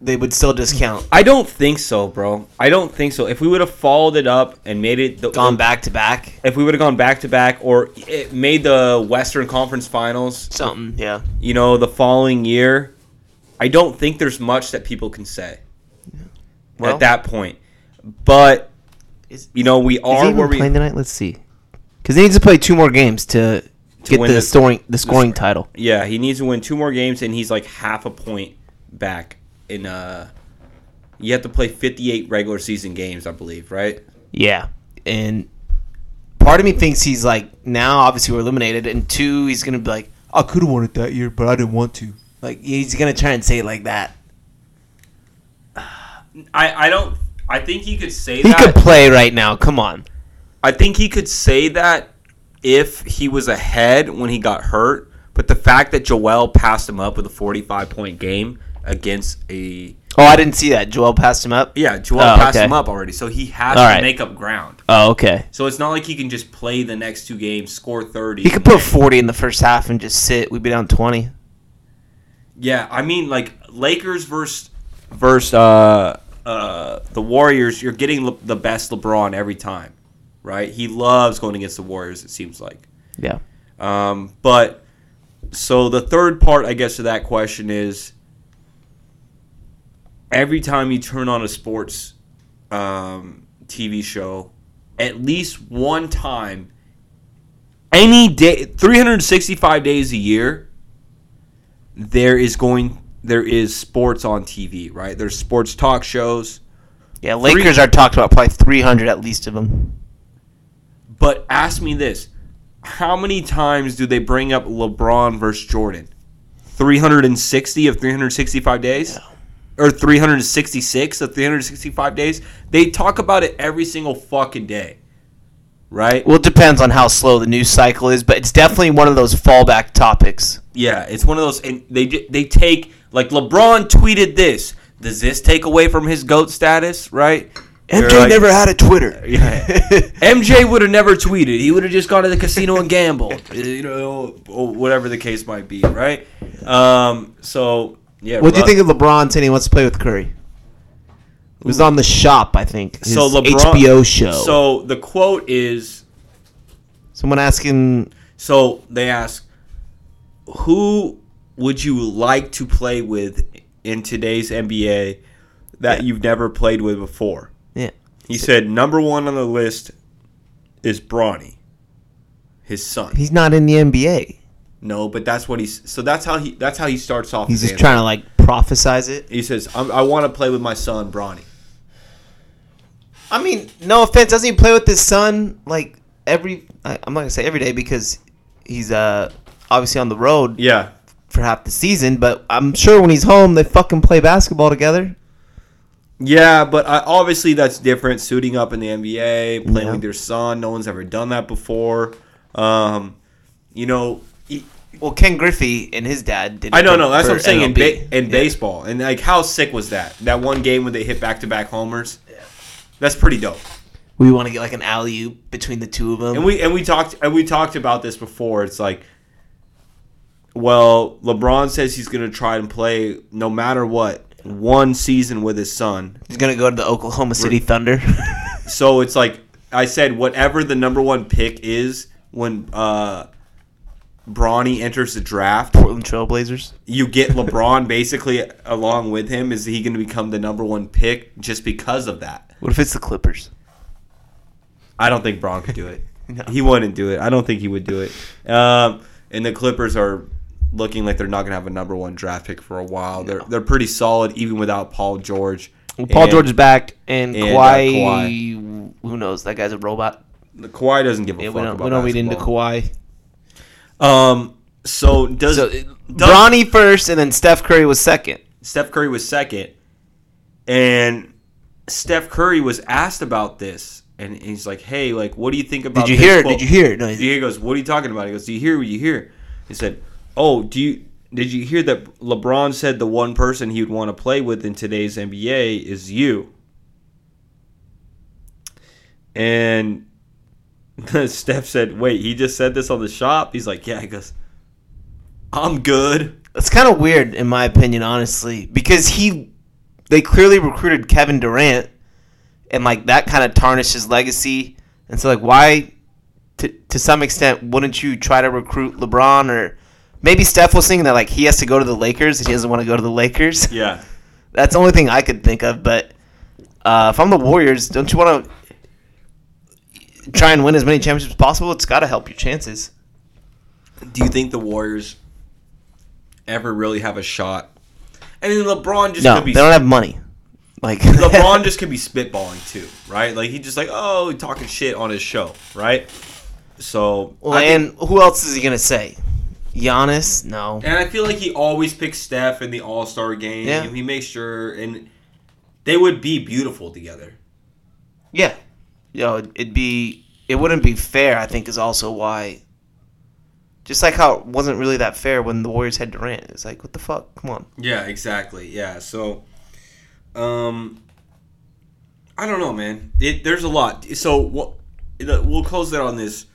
they would still discount. I don't think so, bro. I don't think so. If we would have followed it up and made it the, Gone back to back, if we would have gone back to back or it made the Western Conference Finals, something. Yeah, you know, the following year, I don't think there's much that people can say Well, at that point. But is, you know, we is are he even where we playing tonight? Let's see, because he needs to play two more games to, get win the, the- scoring the scoring title. Yeah, he needs to win two more games, and he's like half a point back in. uh You have to play 58 regular season games, I believe, right? Yeah, and part of me thinks he's like now. Obviously, we're eliminated, and two, he's gonna be like, "I could have won it that year, but I didn't want to." Like he's gonna try and say it like that. I I don't. I think he could say that He that. could play right now. Come on. I think he could say that if he was ahead when he got hurt. But the fact that Joel passed him up with a 45 point game against a Oh, I didn't see that. Joel passed him up. yeah, Joel Oh, passed okay. him up already, so he has All to right. make up ground. Oh, okay. So it's not like he can just play the next two games, score 30. He could put forty in the first half and just sit. We'd be down twenty. Yeah, I mean like Lakers versus versus uh, uh, the Warriors. You're getting Le- the best LeBron every time, right? He loves going against the Warriors. It seems like. Yeah. Um, but so the third part, I guess, to that question is every time you turn on a sports um, TV show, at least one time any day 365 days a year there is going there is sports on TV, right? There's sports talk shows. Yeah, Lakers are talked about probably 300 at least of them. But ask me this. How many times do they bring up LeBron versus Jordan? 360 of 365 days? Or 366 of 365 days? They talk about it every single fucking day. Right? Well, it depends on how slow the news cycle is, but it's definitely one of those fallback topics. Yeah, it's one of those and they they take like LeBron tweeted this. Does this take away from his goat status, right? MJ like- never had a Twitter. *laughs* Yeah. MJ would have never tweeted. He would have just gone to the casino and gambled, *laughs* you know, whatever the case might be, right? Um, so yeah. What do you think of LeBron saying he wants to play with Curry? It was on the shop, I think. His So LeBron, HBO show. So the quote is Someone asking, so they ask, who would you like to play with in today's NBA that you've never played with before? yeah, He said number one on the list is Bronny, his son. he's not in the NBA. No, but that's what he's. So that's how he. That's how he starts off. He's just trying to like prophesize it. He says, I'm, "I want to play with my son, Bronny." I mean, no offense, doesn't he play with his son like every? I- I'm not gonna say every day because he's uh obviously on the road Yeah, for half the season. But I'm sure when he's home, they fucking play basketball together. yeah, but I, obviously that's different. Suiting up in the NBA, playing Yeah. with your son. No one's ever done that before. Um, you know, Well, Ken Griffey and his dad did. I don't know. That's what I'm saying in ba- in Yeah. baseball. And like, how sick was that? That one game when they hit back to back homers. That's pretty dope. We want to get like an alley oop between the two of them. And we and we talked and we talked about this before. It's like, well, LeBron says he's going to try and play no matter what one season with his son. He's gonna go to the Oklahoma City Thunder. So it's like I said, whatever the number one pick is when uh, Bronny enters the draft, Portland Trailblazers. you get LeBron *laughs* basically along with him. Is he going to become the number one pick just because of that? What if it's the Clippers? I don't think Braun could do it. *laughs* No. He wouldn't do it. I don't think he would do it. Um, and the Clippers are looking like they're not going to have a number one draft pick for a while. They're they're pretty solid even without Paul George. Well, Paul And George is back, and, and, uh, Kawhi, Who knows? That guy's a robot. The Kawhi doesn't give a Yeah, fuck we don't, about we don't read into basketball. Kawhi. Um. So does, So, does Bronny first, and then Steph Curry was second. Steph Curry was second, and Steph Curry was asked about this, and he's like, "Hey, like, what do you think about?" Did you this hear it? quote?" Did you hear it? No, He goes, "What are you talking about?" He goes, "Do you hear what you hear?" He said, "Oh, do you did you hear that LeBron said the one person he would want to play with in today's NBA is you?" And *laughs* Steph said, "Wait, he just said this on the shop?" He's like, "Yeah." He goes, "I'm good." It's kind of weird, in my opinion, honestly, because he, they clearly recruited Kevin Durant, and like that kind of tarnished his legacy. And so, like, why, to to some extent, wouldn't you try to recruit LeBron or maybe Steph was thinking that like he has to go to the Lakers and he doesn't want to go to the Lakers. Yeah. *laughs* That's the only thing I could think of. But uh, if I'm the Warriors, don't you want to try and win as many championships as possible? It's got to help your chances. Do you think the Warriors ever really have a shot? I mean, LeBron just No, could be they don't have money. Like *laughs* LeBron *laughs* just could be spitballing too, right? Like he just like oh talking shit on his show, right? So Well, think- and who else is he gonna say? Giannis? No. and I feel like he always picks Steph in the All Star game. Yeah. He makes sure, and they would be beautiful together. Yeah. Yo, it'd be. It wouldn't be fair. I think is also why. Just like how it wasn't really that fair when the Warriors had Durant. It's like, what the fuck? Come on. Yeah, exactly. Yeah, so, um, I don't know, man. It, there's a lot. So what? We'll close that on this.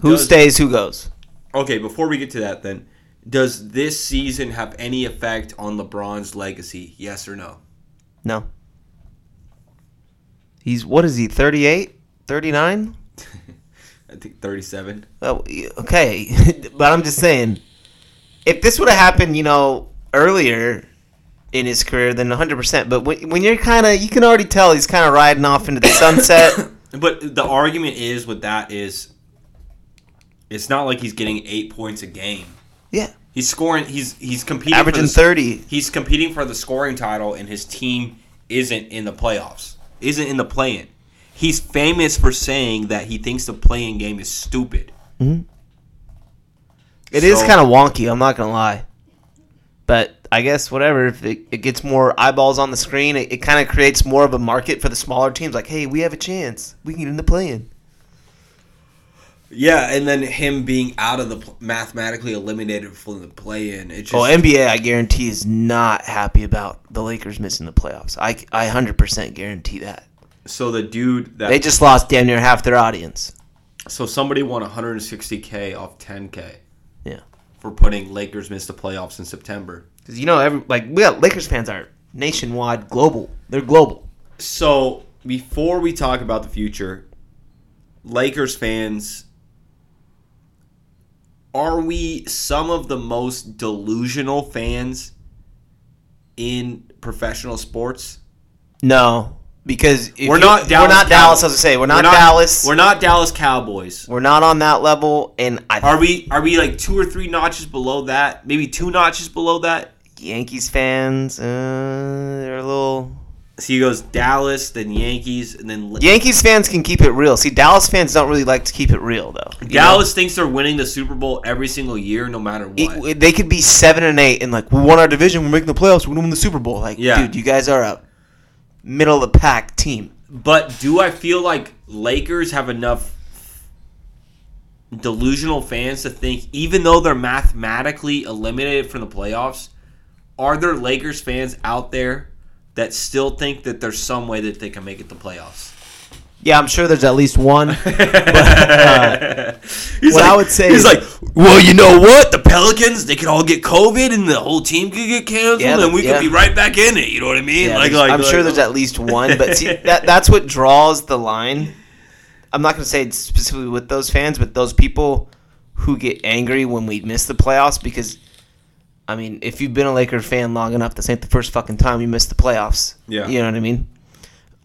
Who Does- stays? Who goes? Okay, before we get to that, then, does this season have any effect on LeBron's legacy? Yes or no? No. He's what is he? 38? 39? *laughs* I think 37. Oh, okay. *laughs* but I'm just saying, if this would have happened, you know, earlier in his career, then 100%. But when, when you're kind of, you can already tell he's kind of riding off into the *coughs* sunset. But the argument is with that is It's not like he's getting eight points a game. Yeah, He's scoring. He's he's competing. averaging for the, thirty. He's competing for the scoring title, and his team isn't in the playoffs. Isn't in the play-in. He's famous for saying that he thinks the play-in game is stupid. Mm-hmm. It is So- kind of wonky. I'm not gonna lie, but I guess whatever. If it, it gets more eyeballs on the screen, it, it kind of creates more of a market for the smaller teams. Like, hey, we have a chance. We can get in the play-in. Yeah, and then him being out of the mathematically eliminated from the play-in. It just Oh, NBA, I guarantee is not happy about the Lakers missing the playoffs. I I hundred percent guarantee that. so the dude that They just lost damn near half their audience. so somebody won 160k off 10k Yeah, for putting Lakers missed the playoffs in September. because you know, every like we got Lakers fans are nationwide, global. They're global. So before we talk about the future, Lakers fans, are we some of the most delusional fans in professional sports? No, because if we're you- not Dallas. We're not Dallas. I was to say we're not, Dallas. We're not Dallas Cowboys. We're not on that level, and I Are we? Are we like two or three notches below that? Maybe two notches below that. Yankees fans, uh, they're a little. So he goes Dallas, then Yankees, and then Yankees fans can keep it real. See, Dallas fans don't really like to keep it real, though. You know? Dallas thinks they're winning the Super Bowl every single year, no matter what. It- they could be seven and eight, and like we won our division, we're making the playoffs, we're gonna win the Super Bowl. Like, Yeah. dude, you guys are a middle of the pack team. But do I feel like Lakers have enough delusional fans to think, even though they're mathematically eliminated from the playoffs, are there Lakers fans out there that still think that there's some way that they can make it to the playoffs? Yeah, I'm sure there's at least one. *laughs* Uh, he's what I would say he's is- like, well, you know what? The Pelicans, they could all get COVID, and the whole team could get canceled, Yeah, and we yeah. could be right back in it. You know what I mean? Yeah, like, like, I'm sure like- there's at least *laughs* one, but see, that that's what draws the line. I'm not going to say specifically with those fans, but those people who get angry when we miss the playoffs because, I mean, if you've been a Lakers fan long enough, this ain't the first fucking time you missed the playoffs. Yeah. you know what I mean.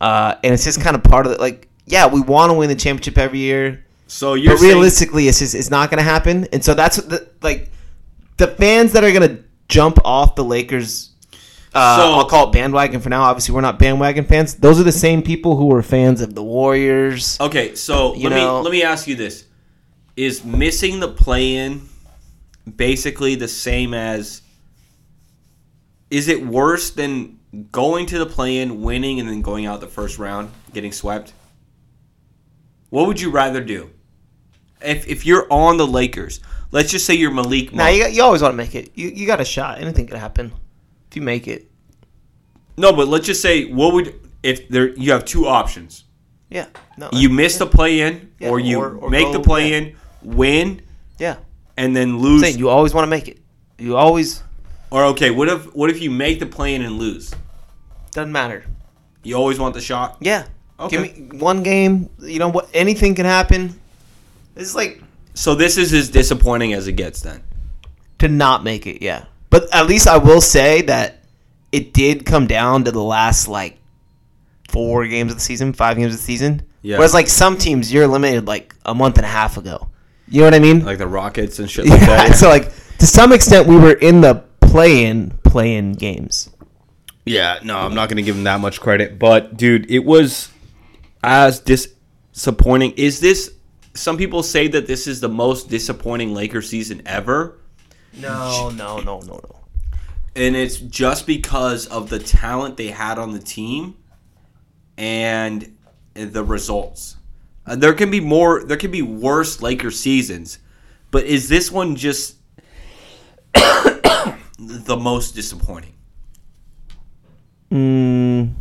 Uh, and it's just kind of part of it. Like, yeah, we want to win the championship every year. So you're but saying- realistically, it's just it's not going to happen. And so that's what the, like the fans that are going to jump off the Lakers. Uh, So- I'll call it bandwagon for now. Obviously, we're not bandwagon fans. Those are the same people who were fans of the Warriors. Okay, so You let know- me let me ask you this: Is missing the play-in basically the same as? Is it worse than going to the play-in, winning, and then going out the first round, getting swept? What would you rather do? If if you're on the Lakers, let's just say you're Malik Now you you always want to make it. You you got a shot. Anything could happen if you make it. no, but let's just say what would if there you have two options. Yeah. No. You miss the play-in, Yeah, or you or- or make the play-in, win, yeah. And then lose. saying you always want to make it. You always Or okay, what if what if you make the play-in and lose? doesn't matter. You always want the shot. Yeah. Okay. Give me one game. You know what? Anything can happen. It's like So this is as disappointing as it gets then. to not make it. Yeah. But at least I will say that it did come down to the last like four games of the season, five games of the season. Yeah. Whereas like some teams, you're eliminated like a month and a half ago. You know what I mean? Like the Rockets and shit *laughs* like yeah. that. So like to some extent, we were in the play-in play-in games. Yeah, no, I'm not going to give him that much credit, but dude, it was as disappointing. Is this some people say that this is the most disappointing Lakers season ever? No, no, no, no, no. and it's just because of the talent they had on the team and the results. Uh, there can be more. There can be worse Lakers seasons, but is this one just *coughs* the most disappointing? Mm,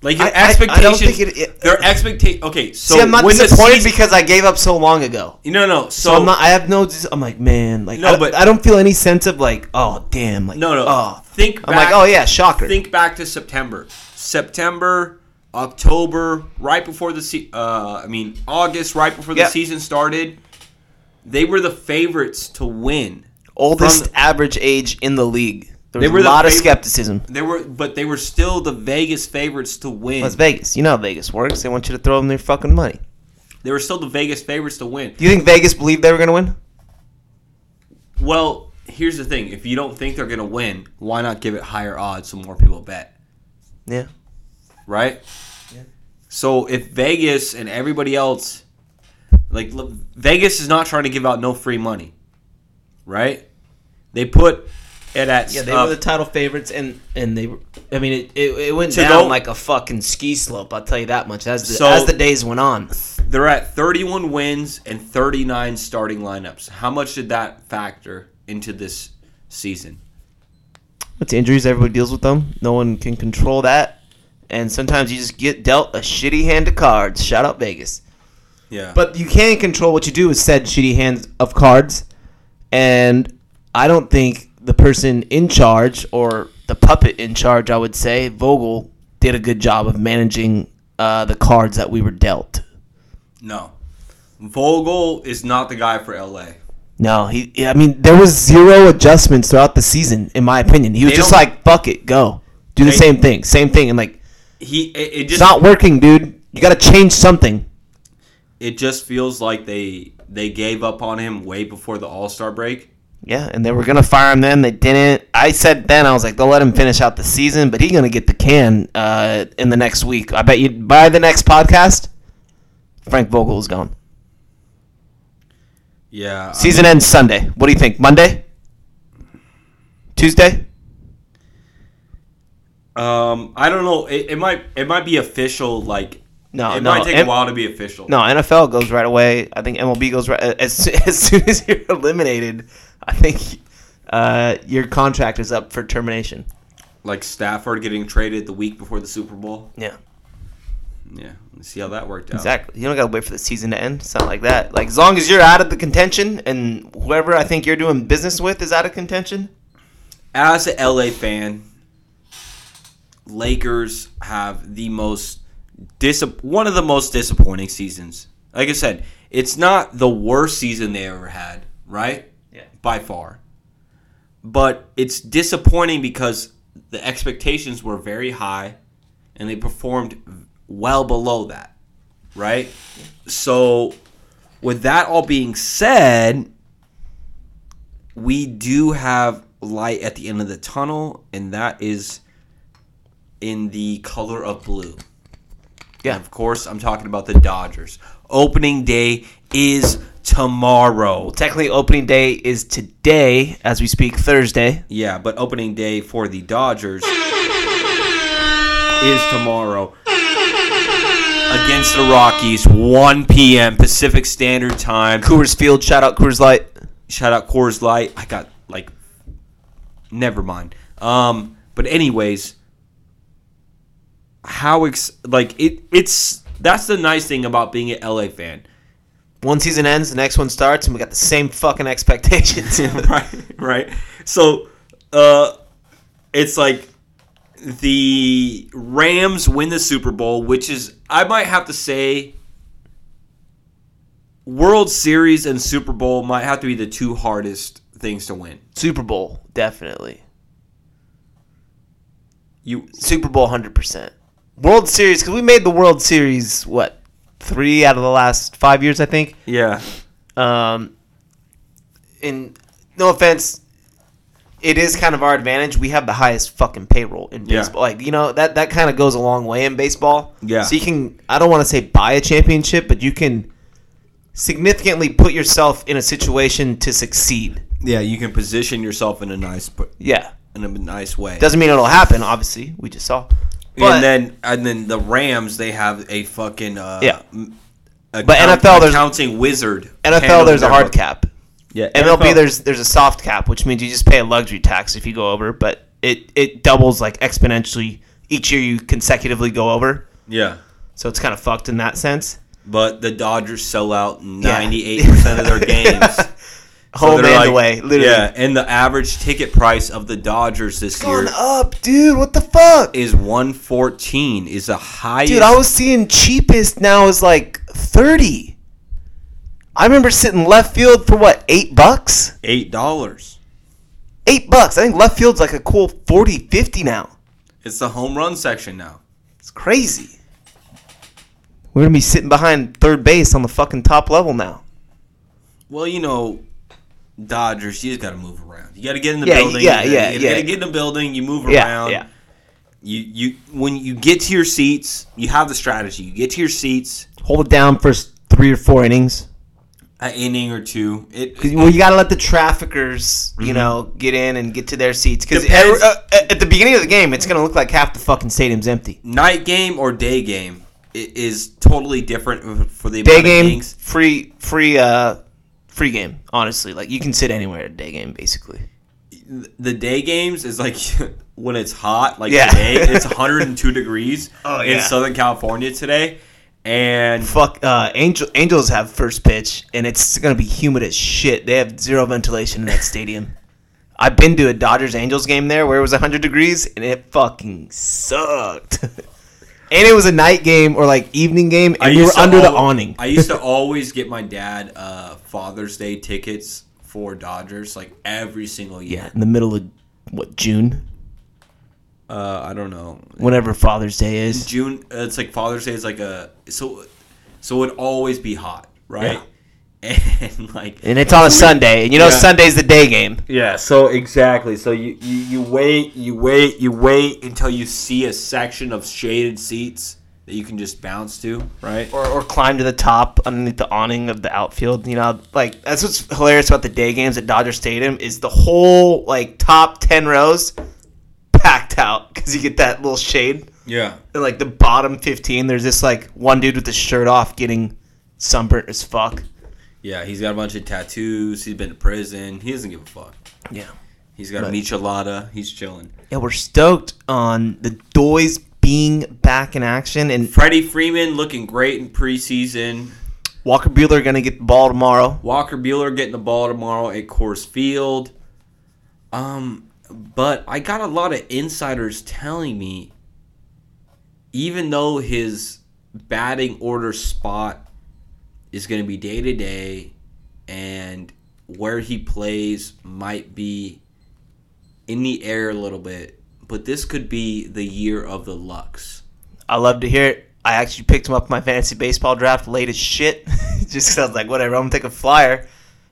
Like your I- I- I don't expectations. think it- it- their expectation. Okay, so see, I'm not disappointed season- because I gave up so long ago. no, no. So, So, I'm not. I have no. I'm like, man, like, No, I, but- I don't feel any sense of like, oh, damn, like, no, no. oh. think. I'm like, oh yeah, shocker. Think back to September, September, October, right before the se- uh, I mean August, right before the Yeah. season started. They were the favorites to win. Oldest from- average age in the league. There They was were a the lot of skepticism. They were, but they were still the Vegas favorites to win. Las Vegas. You know how Vegas works. They want you to throw them their fucking money. They were still the Vegas favorites to win. Do you think Vegas believed they were going to win? Well, here's the thing: if you don't think they're gonna win, why not give it higher odds so more people bet? Yeah. right? So if Vegas and everybody else, like Vegas is not trying to give out no free money, right? They put it at Yeah, they uh, were the title favorites, and and they were. I mean, it, it, it went To down go- like a fucking ski slope. I'll tell you that much. As the, So- as the days went on, they're at 31 wins and 39 starting lineups. How much did that factor into this season? It's injuries. Everybody deals with them. No one can control that. And sometimes you just get dealt a shitty hand of cards. Shout out Vegas. Yeah, But you can control what you do with said shitty hand of cards. And I don't think the person in charge, or the puppet in charge, I would say, Vogel, did a good job of managing uh, the cards that we were dealt. no, Vogel is not the guy for LA. No, he. I mean, there was zero adjustments throughout the season, in my opinion. He was They just like, "Fuck it, go, do the same thing, same thing," and like, He it, it it's not working, dude. You got to change something. it just feels like they they gave up on him way before the All Star break. Yeah, and they were gonna fire him then. They didn't. I said then I was like, they'll let him finish out the season, but he's gonna get the can uh, in the next week. I bet you by the next podcast, Frank Vogel is gone. Yeah, I Season ends Sunday. What do you think? Monday? Tuesday? Um, I don't know. It, it might it might be official. Like No, it no. might take M- a while to be official. No, NFL goes right away. I think MLB goes right as *laughs* as soon as you're eliminated. I think uh, your contract is up for termination. like Stafford getting traded the week before the Super Bowl. Yeah, Yeah, let's see how that worked out. exactly. You don't gotta wait for the season to end. Not like that. Like as long as you're out of the contention, and whoever I think you're doing business with is out of contention. As a LA fan, Lakers have the most dis one of the most disappointing seasons. Like I said, it's not the worst season they ever had, right? Yeah. By far. But it's disappointing because the expectations were very high and they performed well below that, right? So with that all being said, we do have light at the end of the tunnel, and that is in the color of blue. Yeah. Of course, I'm talking about the Dodgers. Opening day is tomorrow. Technically, opening day is today, as we speak, Thursday. Yeah, but opening day for the Dodgers is tomorrow against the Rockies, 1 p.m. Pacific Standard Time. Coors Field. Shout out Coors Light. Shout out Coors Light. I got like, never mind. Um, but anyways, how ex like it? It's that's the nice thing about being an LA fan, One season ends, the next one starts, and we got the same fucking expectations. *laughs* right? Right. So, uh, it's like the Rams win the Super Bowl, which is I might have to say. World Series and Super Bowl might have to be the two hardest things to win. Super Bowl, definitely. You Super Bowl, hundred percent. World Series, because we made the World Series what three out of the last five years, I think. yeah. Um, and no offense, it is kind of our advantage. We have the highest fucking payroll in Yeah. baseball. Like you know that that kind of goes a long way in baseball. Yeah. So you can I don't want to say buy a championship, but you can significantly put yourself in a situation to succeed. Yeah, you can position yourself in a nice Yeah. in a nice way. Doesn't mean it'll happen. Obviously, we just saw. But and then and then the Rams they have a fucking uh, Yeah. m- a But NFL, there's- accounting wizard. NFL, there's a hard book. cap. Yeah, MLB, NFL there's there's a soft cap, which means you just pay a luxury tax if you go over, but it it doubles like exponentially each year you consecutively go over. yeah. So it's kind of fucked in that sense. But the Dodgers sell out ninety eight percent of their *laughs* games. So Home they're and like- away, literally. Yeah, and the average ticket price of the Dodgers this Gone year up, dude. What the fuck? is one fourteen. Is the highest. Dude, I was seeing cheapest now is like thirty. I remember sitting left field for what eight bucks. eight dollars. Eight bucks. I think left field's like a cool 40, 50 now. It's the home run section now. It's crazy. We're gonna be sitting behind third base on the fucking top level now. Well, you know, Dodgers, you just got to move around. You got to get in the Yeah, building. yeah, you yeah, You yeah. got to get in the building. You move Yeah, around. yeah. You you when you get to your seats, you have the strategy. You get to your seats, Hold it down for three or four innings. an inning or two. It, 'Cause, Well, you gotta let the traffickers, you know, get in and get to their seats. Because uh, at the beginning of the game, it's gonna look like half the fucking stadium's empty. night game or day game i- is totally different for the Day game, innings. free, free, uh, free game. Honestly, like you can sit anywhere at a day game, basically. The day games is like *laughs* when it's hot, like Yeah. today, it's *laughs* 102 degrees *laughs* Oh, in yeah. Southern California today, and Fuck, uh, Angel, Angels have first pitch, and it's gonna be humid as shit. They have zero ventilation in that stadium. I've been to a Dodgers Angels game there where it was 100 degrees, and it fucking sucked. And it was a night game or like evening game, and we were under the awning. I used to always get my dad uh, Father's Day tickets for Dodgers, like every single year. yeah, in the middle of what June, Uh, I don't know. whenever Father's Day is. June. It's like Father's Day is like a so so it'd always be hot, right? *laughs* And like And it's on a Sunday, and you know Yeah. Sunday's the day game. Yeah, so exactly. So you, you, you wait, you wait, you wait until you see a section of shaded seats that you can just bounce to, right? or, or climb to the top underneath the awning of the outfield. You know, like that's what's hilarious about the day games at Dodger Stadium is the whole like top ten rows packed out because you get that little shade. Yeah. And like the bottom fifteen, there's this like one dude with his shirt off getting sunburnt as fuck. Yeah, he's got a bunch of tattoos. He's been to prison. He doesn't give a fuck. Yeah. He's got a Right. michelada. He's chilling. Yeah, we're stoked on the Doys being back in action and Freddie Freeman looking great in preseason. Walker Buehler gonna get the ball tomorrow. Walker Buehler getting the ball tomorrow at Coors Field. Um, but I got a lot of insiders telling me, even though his batting order spot is going to be day to day, and where he plays might be in the air a little bit, but this could be the year of the Lux. I love to hear it. I actually picked him up in my fantasy baseball draft late as shit. *laughs* Just 'cause I was like, whatever, I'm gonna take a flyer.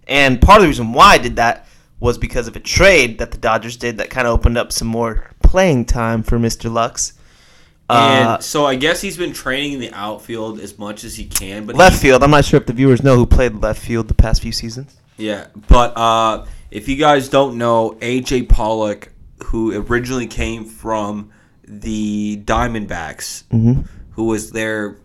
And part of the reason why I did that was because of a trade that the Dodgers did that kind of opened up some more playing time for Mr. Lux. And Uh, so I guess he's been training in the outfield as much as he can, but left he- field. I'm not sure if the viewers know who played left field the past few seasons. Yeah, but uh, if you guys don't know, AJ Pollock, who originally came from the Diamondbacks, Mm-hmm. who was their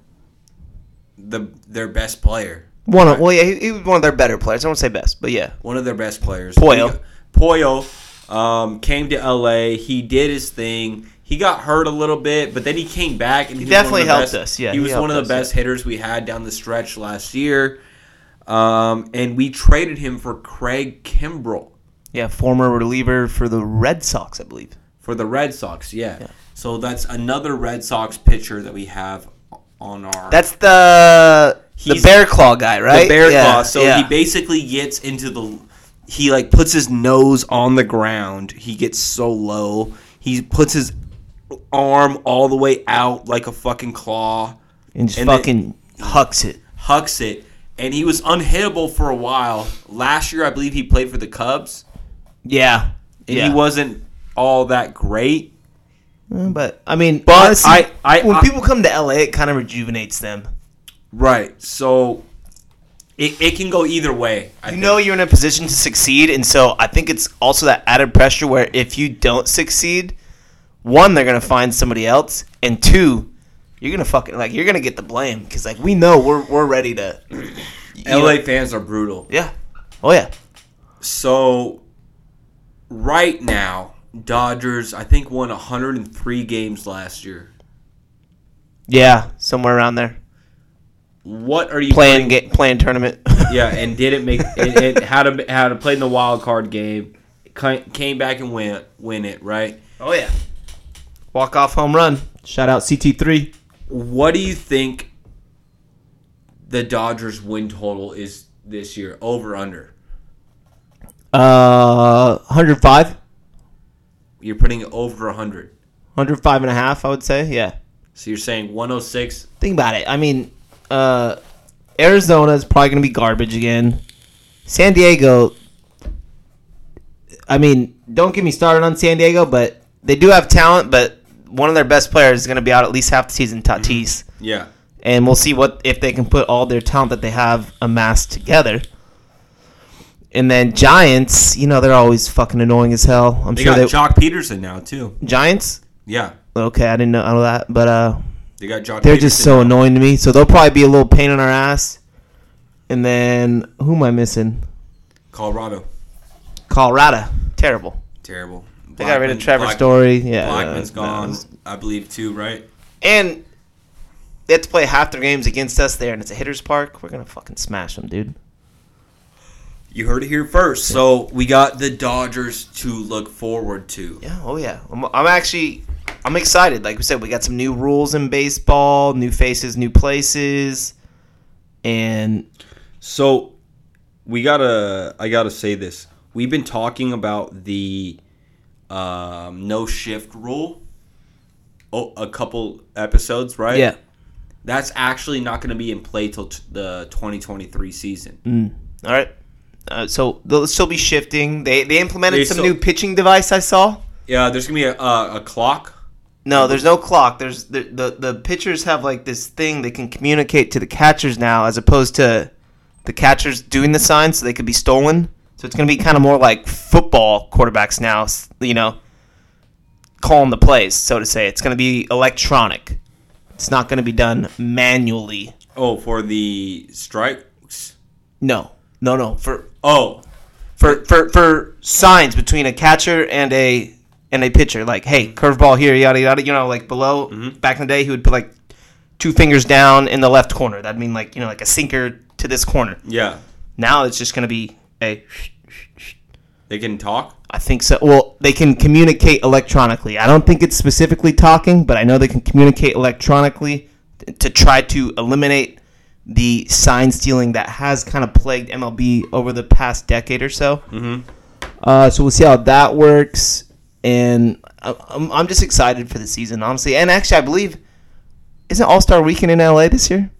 the their best player, One of, well, yeah, he, he was one of their better players. I won't say best, but yeah. one of their best players. Poyo. He- Poyo um, came to LA. He did his thing. He got hurt a little bit, but then he came back and he, of definitely helped best- us. Yeah, he he was one of the us, best hitters we had down the stretch last year. Um, and we traded him for Craig Kimbrel. Yeah, former reliever for the Red Sox, I believe. For the Red Sox, yeah. So that's another Red Sox pitcher that we have on our That's the the Bear Claw guy, right? the bear yeah, claw. So yeah. he basically gets into the he like puts his nose on the ground. He gets so low. He puts his arm all the way out like a fucking claw, and just and fucking hucks it. hucks it, and he was unhittable for a while. Last year, I believe he played for the Cubs, Yeah, and yeah. he wasn't all that great. Mm, But I mean, But honestly, I- I- when I- people come to LA, it kind of rejuvenates them. Right. So it, it can go either way. I You think. know, you're in a position to succeed, and so I think it's also that added pressure where if you don't succeed, one, they're gonna find somebody else, and two, you're gonna fucking like you're gonna get the blame because like we know we're we're ready to. *clears throat* LA know- fans are brutal. yeah. Oh yeah. So right now, Dodgers I think won 103 games last year. Yeah, somewhere around there. What are you Playing putting- ga- playing tournament. *laughs* Yeah, and didn't make *laughs* and, and had to had to play in the wild card game. Came back and went win it right. Oh yeah. Walk off home run. Shout out CT3. What do you think the Dodgers win total is this year? Over under? Uh, 105. You're putting it over 100. 105 and a half, I would say. Yeah. So you're saying 106? Think about it. I mean, Uh, Arizona is probably going to be garbage again. San Diego. I mean, don't get me started on San Diego, but they do have talent. But one of their best players is going to be out at least half the season, Tatis, Yeah. and we'll see what if they can put all their talent that they have amassed together. And then Giants, you know, they're always fucking annoying as hell. I'm sure. They sure got they Joc Pederson now too. Giants. Yeah. Okay, I didn't know, know that, but uh, They got Joc. they're just so now. annoying to me. So they'll probably be a little pain in our ass. And then who am I missing? Colorado. Colorado, terrible. Terrible. They got rid of Trevor Black- Story. Yeah, Blackmon's uh, gone, no. I believe too, right? And they have to play half their games against us there, and it's a hitter's park. We're gonna fucking smash them, dude. You heard it here first. So we got the Dodgers to look forward to. Yeah, oh yeah. I'm, I'm actually, I'm excited. Like we said, we got some new rules in baseball, new faces, new places, and So we gotta I gotta say this. We've been talking about the um, no shift rule. Oh, a couple episodes, right? yeah. That's actually not going to be in play till t- the 2023 season. All right. Uh, so they'll still be shifting. They they implemented They some still- new pitching device. I saw. Yeah, there's gonna be a, a, a clock. No, there's no clock. There's the, the the pitchers have like this thing they can communicate to the catchers now, as opposed to the catchers doing the signs, so they could be stolen. So it's gonna be kind of more like football quarterbacks now. You know, calling the plays, so to say. It's gonna be electronic. It's not gonna be done manually. Oh, for the strikes. No, no, no. For Oh, for for for signs between a catcher and a and a pitcher, like hey, mm-hmm. curveball here, yada yada. You know, like below mm-hmm. back in the day, he would put like two fingers down in the left corner. That'd mean like you know like a sinker to this corner. yeah. Now it's just gonna be a. They can talk. I think so. Well, they can communicate electronically. I don't think it's specifically talking, but I know they can communicate electronically to try to eliminate the sign stealing that has kind of plagued MLB over the past decade or so. Mm-hmm. Uh, so we'll see how that works, and I- I'm, I'm just excited for the season, honestly. And actually, I believe isn't All Star Weekend in LA this year?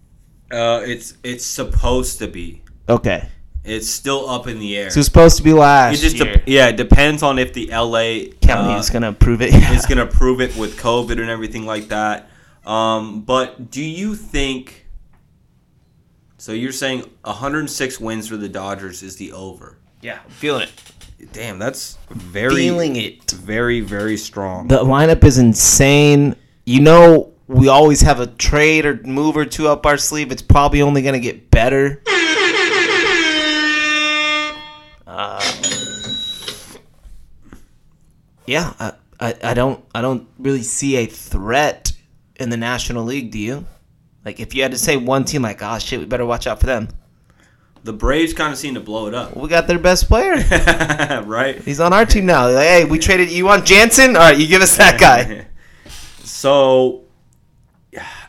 Uh, it's it's supposed to be. Okay, It's still up in the air. so it's supposed to be It last just year. de- yeah, it depends on if the LA County uh, is gonna approve it. it. is going to prove it with COVID and everything like that. Um, but do you think? So you're saying 106 wins for the Dodgers is the over? yeah, I'm feeling it. Damn, that's very Feeling it. very very strong. The lineup is insane. You know, we always have a trade or move or two up our sleeve. It's probably only going to get better. Uh, yeah, I, I, I don't I don't really see a threat in the National League. Do you? Like, if you had to say one team, like, oh shit, we better watch out for them. The Braves kind of seem to blow it up, We got their best player. *laughs* right? He's on our team now. Like, hey, we traded. You want Jansen? All right, you give us that *laughs* guy. So,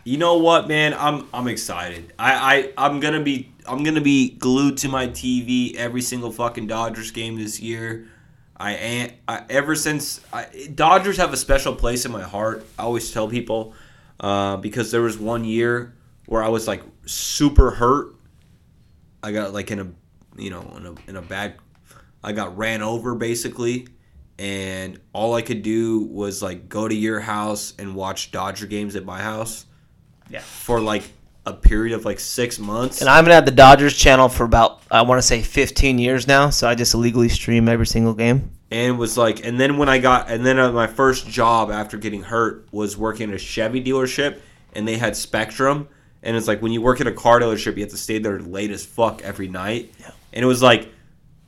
you know what, man? I'm I'm excited. I, I I'm gonna be I'm gonna be glued to my TV every single fucking Dodgers game this year. I am I, ever since I, Dodgers have a special place in my heart. I always tell people uh, because there was one year where I was like super hurt. I got like in a you know in a in a bad. I got ran over basically, and all I could do was like go to your house and watch Dodger games at my house. Yeah. For like a period of like six months. And I haven't had the Dodgers channel for about I want to say 15 years now, so I just illegally stream every single game. and it was like and then when i got and then uh, my first job after getting hurt was working at a chevy dealership and they had spectrum and it's like when you work at a car dealership you have to stay there late as fuck every night yeah. and it was like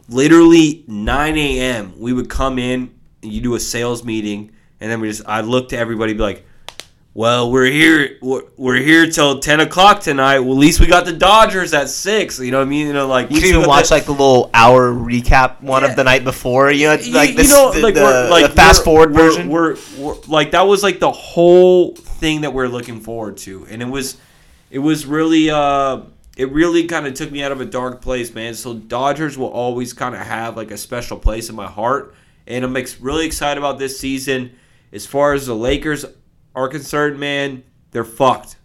literally 9 a.m we would come in and you do a sales meeting and then we just i'd look to everybody be like well, we're here. We're, we're here till ten o'clock tonight. Well, at least we got the Dodgers at six. You know what I mean? You know, like You can even watch the- like the little hour recap one Yeah. of the night before. You know, You- like you this, know, the, like the, like the fast forward we're- version. We're, we're like that was like the whole thing that we're looking forward to, and it was it was really uh it really kind of took me out of a dark place, man. So Dodgers will always kind of have like a special place in my heart, and I'm ex- really excited about this season. As far as the Lakers are concerned, man, they're fucked.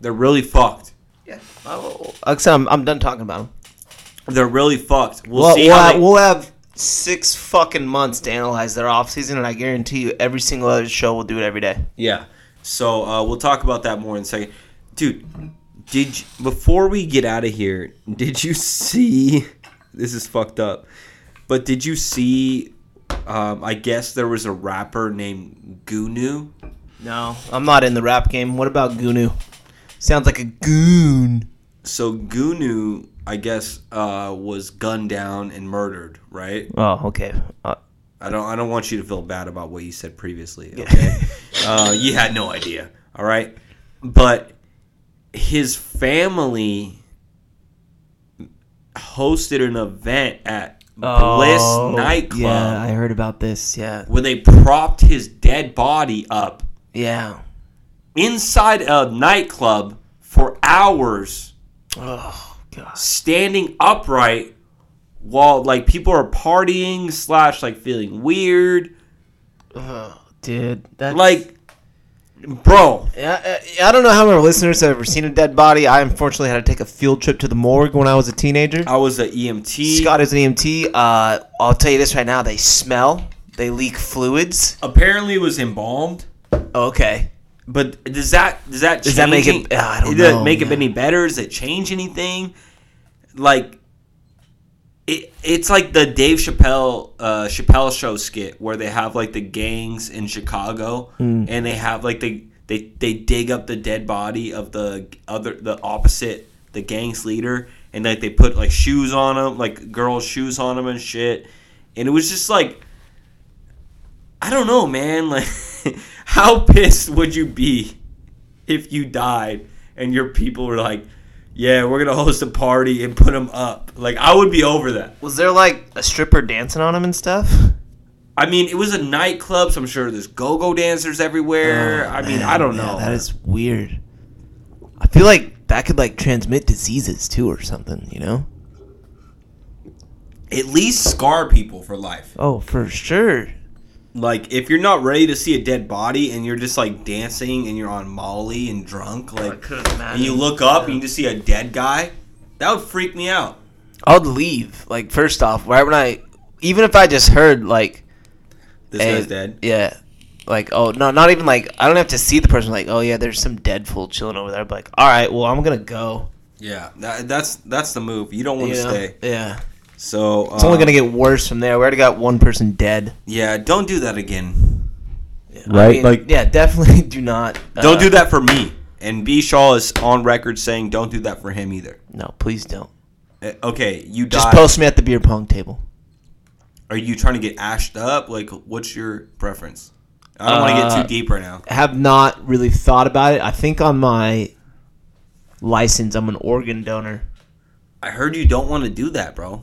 They're really fucked. Yeah. Oh, I said, I'm, I'm done talking about them. They're really fucked. We'll, We'll, see we'll, how have, they- we'll have six fucking months to analyze their offseason, and I guarantee you every single other show will do it every day. Yeah. So uh, we'll talk about that more in a second, dude. Did you, before we get out of here, did you see? *laughs* This is fucked up. But did you see? Um, I guess there was a rapper named Goonew. No, I'm not in the rap game. What about Goonew? Sounds like a goon. So Goonew, I guess, uh, was gunned down and murdered. Right. Oh, okay. Uh, I don't. I don't want you to feel bad about what you said previously. Okay. *laughs* uh, you had no idea. All right. But his family hosted an event at Bliss nightclub Oh, Yeah, I heard about this. Yeah. where they propped his dead body up Yeah. inside a nightclub for hours, Oh, God. standing upright while like people are partying slash like feeling weird. Oh, dude. That's, Like, bro, Yeah, uh, I don't know how many listeners have ever seen a dead body. I unfortunately had to take a field trip to the morgue when I was a teenager. I was a E EMT. Scott is an EMT. Uh, I'll tell you this right now: they smell, they leak fluids. apparently it was embalmed. Okay. But does that does that Does that make it- uh, I don't does know, make it any better? Does it change anything? Like it, it's like the Dave Chappelle uh, Chappelle show skit where they have like the gangs in Chicago Hmm. and they have like the they they dig up the dead body of the other the opposite the gang's leader and like they put like shoes on him like girls shoes on him and shit and it was just like I don't know, man. *laughs* Like, how pissed would you be if you died and your people were like, "Yeah, we're gonna host a party and put them up"? Like, I would be over that. Was there like a stripper dancing on him and stuff? I mean, it was a nightclub, so I'm sure there's go-go dancers everywhere. Oh, I mean, I don't Oh, Yeah, know. that is weird. I feel like that could like transmit diseases too, or something. You know? at least scar people for life. Oh, for sure. Like, if you're not ready to see a dead body and you're just like dancing and you're on Molly and drunk, like, and you look up and you just see a dead guy, that would freak me out. I would leave. Like first off, right when I, even if I just heard like, This hey, guy's dead. Yeah. Like oh no, not even like I don't have to see the person. Like oh yeah, there's some dead fool chilling over there. I'd like all right, well I'm gonna go. Yeah, that, that's that's the move. You don't want to know? stay. Yeah. So It's only gonna get worse from there. We already got one person dead. yeah. Don't do that again. Right. Like- yeah, definitely *laughs* do not. Don't uh, do that for me. And B Shaw is on record saying don't do that for him either. No, please don't. Uh, Okay, you Just died. post me at the beer pong table. Are you trying to get ashed up? Like, what's your preference? I don't want to Uh, get too deep right now. I have not really thought about it. I think on my license, I'm an organ donor. I heard you don't want to do that, bro.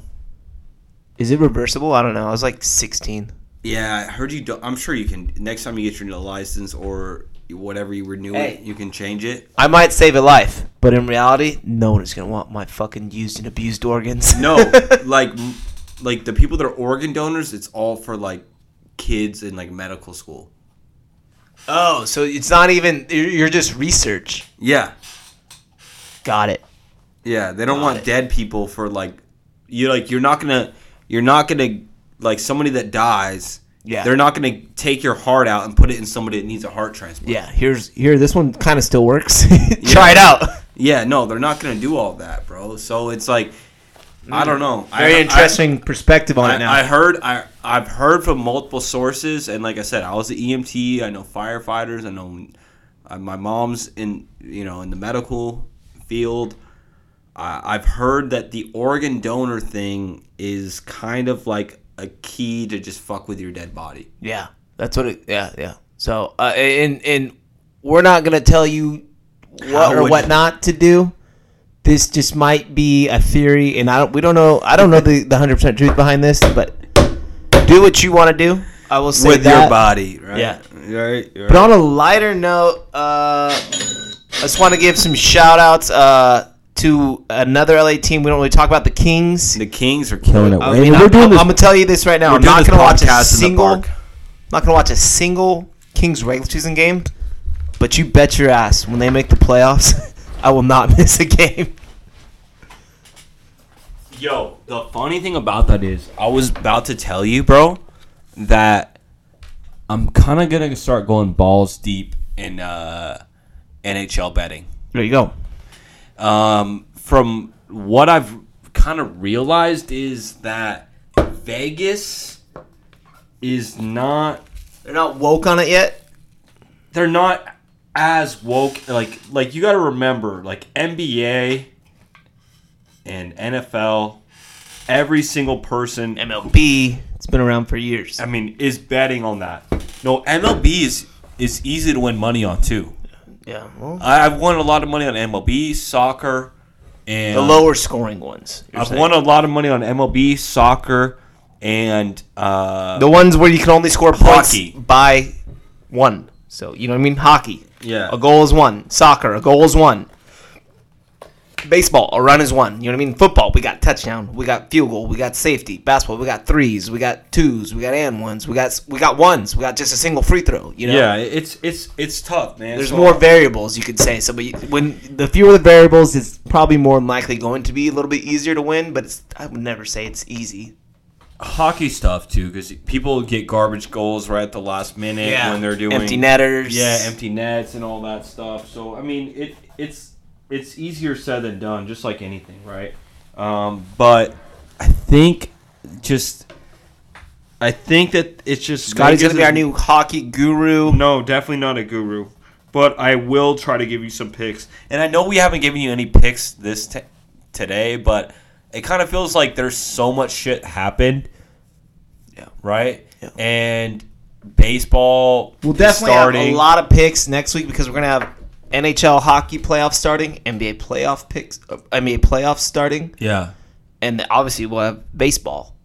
Is it reversible? I don't know. I was like 16. Yeah, I heard you. Don't, I'm sure you can. Next time you get your license or whatever you renew Hey. it, you can change it. I might save a life, but in reality, no one is gonna want my fucking used and abused organs. No, *laughs* like, like the people that are organ donors, it's all for like kids in like medical school. oh, so it's not even. You're you're just research. Yeah, Got it. yeah. They don't Got want it. dead people for like you. Like you're not gonna, you're not gonna like somebody that dies. Yeah. they're not gonna take your heart out and put it in somebody that needs a heart transplant. Yeah. Here's here. This one kind of still works. *laughs* Try it out. Yeah, no, they're not gonna do all that, bro. So it's like, I don't know. Very I- I- interesting perspective on I, it now. I heard I I've heard from multiple sources, and like I said, I was an EMT. I know firefighters. I know uh, my mom's in you know in the medical field. I've heard that the organ donor thing is kind of like a key to just fuck with your dead body. Yeah, that's what it. Yeah, yeah. So, uh, and and we're not gonna tell you what or what not to do. This just might be a theory, and I don't. We don't know. I don't know the the hundred percent truth behind this, but do what you want to do. I will say with that. your body, right? Yeah. right. right. But on a lighter note, uh, I just want to give some shout outs uh, to another LA team. We don't really talk about the Kings. the Kings are killing it. I mean, I'm, I'm gonna tell you this right now. I'm not gonna watch a podcast in the single. not gonna watch a single Kings regular season game. But you bet your ass when they make the playoffs, *laughs* I will not *laughs* miss a game. Yo, the funny thing about that is, I was about to tell you, bro, that I'm kind of gonna start going balls deep in uh, NHL betting. There you go. Um, from what I've kind of realized is that Vegas is not They're not woke on it yet. they're not as woke like like you got to remember like NBA and NFL every single person MLB. It's been around for years. I mean is betting on that. No, MLB is is easy to win money on too. Yeah. Well, I- I've won a lot of money on MLB, soccer, and the lower scoring ones. I've saying. won a lot of money on MLB, soccer, and uh, the ones where you can only score points by one. So you know what I mean? Hockey. Yeah. A goal is one. Soccer. A goal is one. Baseball. A run is one. You know what I mean? Football. We got touchdown. We got field goal. We got safety. Basketball. We got threes. We got twos. We got and ones. We got we got ones. We got just a single free throw. You know. yeah, it's it's it's tough, man. There's So- more variables you could say. So, but when the fewer the variables, it's probably more likely going to be a little bit easier to win. But it's, I would never say it's easy. hockey stuff too, because people get garbage goals right at the last minute when they're doing empty netters. Yeah, empty nets and all that stuff. So I mean, it it's it's easier said than done, just like anything, right? Um, but I think just I think that it's just Scotty's gonna be our new hockey guru. No, definitely not a guru. But I will try to give you some picks. And I know we haven't given you any picks this t- today, but it kind of feels like there's so much shit happened. Yeah. Right? Yeah. And baseball We'll definitely starting. have a lot of picks next week because we're gonna have NHL hockey playoffs starting, NBA playoff picks, uh, NBA playoffs starting, Yeah. and obviously we'll have baseball.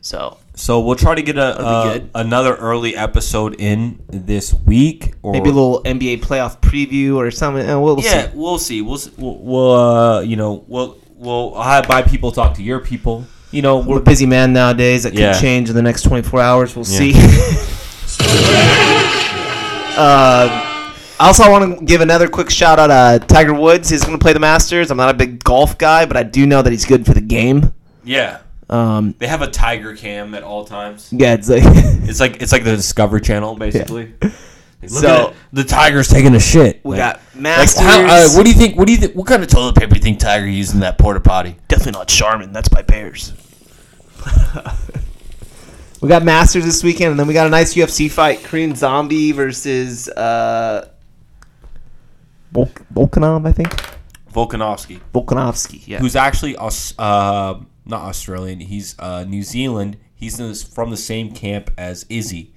So So we'll try to get a uh, another early episode in this week or maybe a little NBA playoff preview or something. And we'll Yeah, see. we'll see. We'll we'll, uh, you know, we'll we'll I'll have my people talk to your people. You know, We're we're a busy man nowadays. That could Yeah. change in the next 24 hours. We'll Yeah. see. *laughs* uh, also, I want to give another quick shout out. Uh, Tiger Woods. He's going to play the Masters. I'm not a big golf guy, but I do know that he's good for the game. yeah. Um, They have a tiger cam at all times. yeah, it's like *laughs* It's like it's like the Discovery Channel, basically. Like, Look So- at the tiger's taking a shit. we Like- got Like, Masters. how, uh, what do you think? What do you think? What kind of toilet paper do you think Tiger used in that porta potty? Definitely not Charmin. That's by Bears. *laughs* we got Masters this weekend, and then we got a nice UFC fight: Korean Zombie versus uh, Volk- Volkanov, I think. Volkanovski, Volkanovski. Yeah. who's actually Aus- uh, not Australian. He's uh, New Zealand. He's in this, from the same camp as Izzy.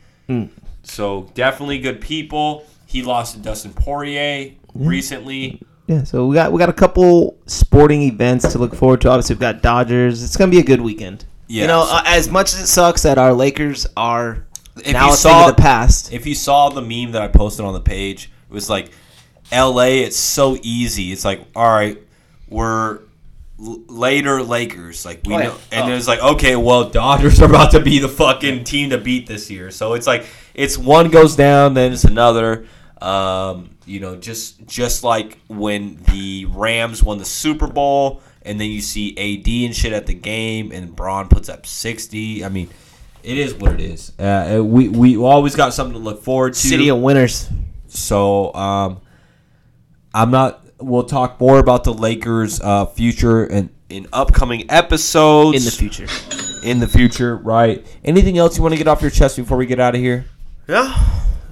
So definitely good people. He lost to Dustin Poirier recently. yeah. So we got we got a couple sporting events to look forward to. Obviously, we've got Dodgers. It's gonna be a good weekend. Yeah. You know, uh, as much as it sucks that our Lakers are If now you saw- of the past. If you saw the meme that I posted on the page, it was like, "L.A. It's so easy. It's like, all right, we're l- later Lakers. Like we Oh, yeah. know, and Oh. it was like, okay, well, Dodgers *laughs* are about to be the fucking team to beat this year. So it's like, it's one goes down, then it's another. Um, you know, just just like when the Rams won the Super Bowl, and then you see AD and shit at the game, and Bron puts up sixty. I mean. It is what it is. Uh, we we always got something to look forward to. City of winners. So um, I'm not. We'll talk more about the Lakers' uh, future and in upcoming episodes In the future. In the future, right? Anything else you want to get off your chest before we get out of here, Yeah.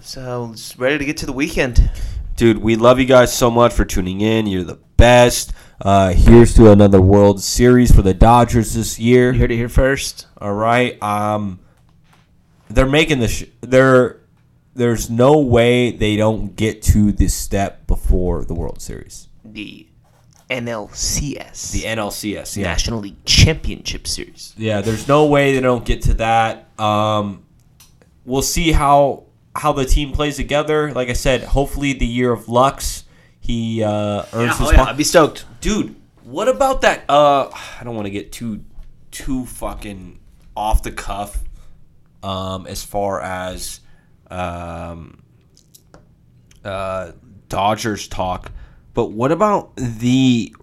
So just ready to get to the weekend. dude? We love you guys so much for tuning in. You're the best. Uh, here's to another World Series for the Dodgers this year. You heard it here first. All right. Um, they're making the. Sh- they're there's no way they don't get to this step before the World Series. The NLCS. The NLCS. Yeah. National League Championship Series. Yeah. There's no way they don't get to that. Um, we'll see how how the team plays together. Like I said, hopefully the year of Lux, he uh, earns his. spot. I'd be stoked. dude what about that uh i don't want to get too too fucking off the cuff um as far as um uh dodgers talk But what about the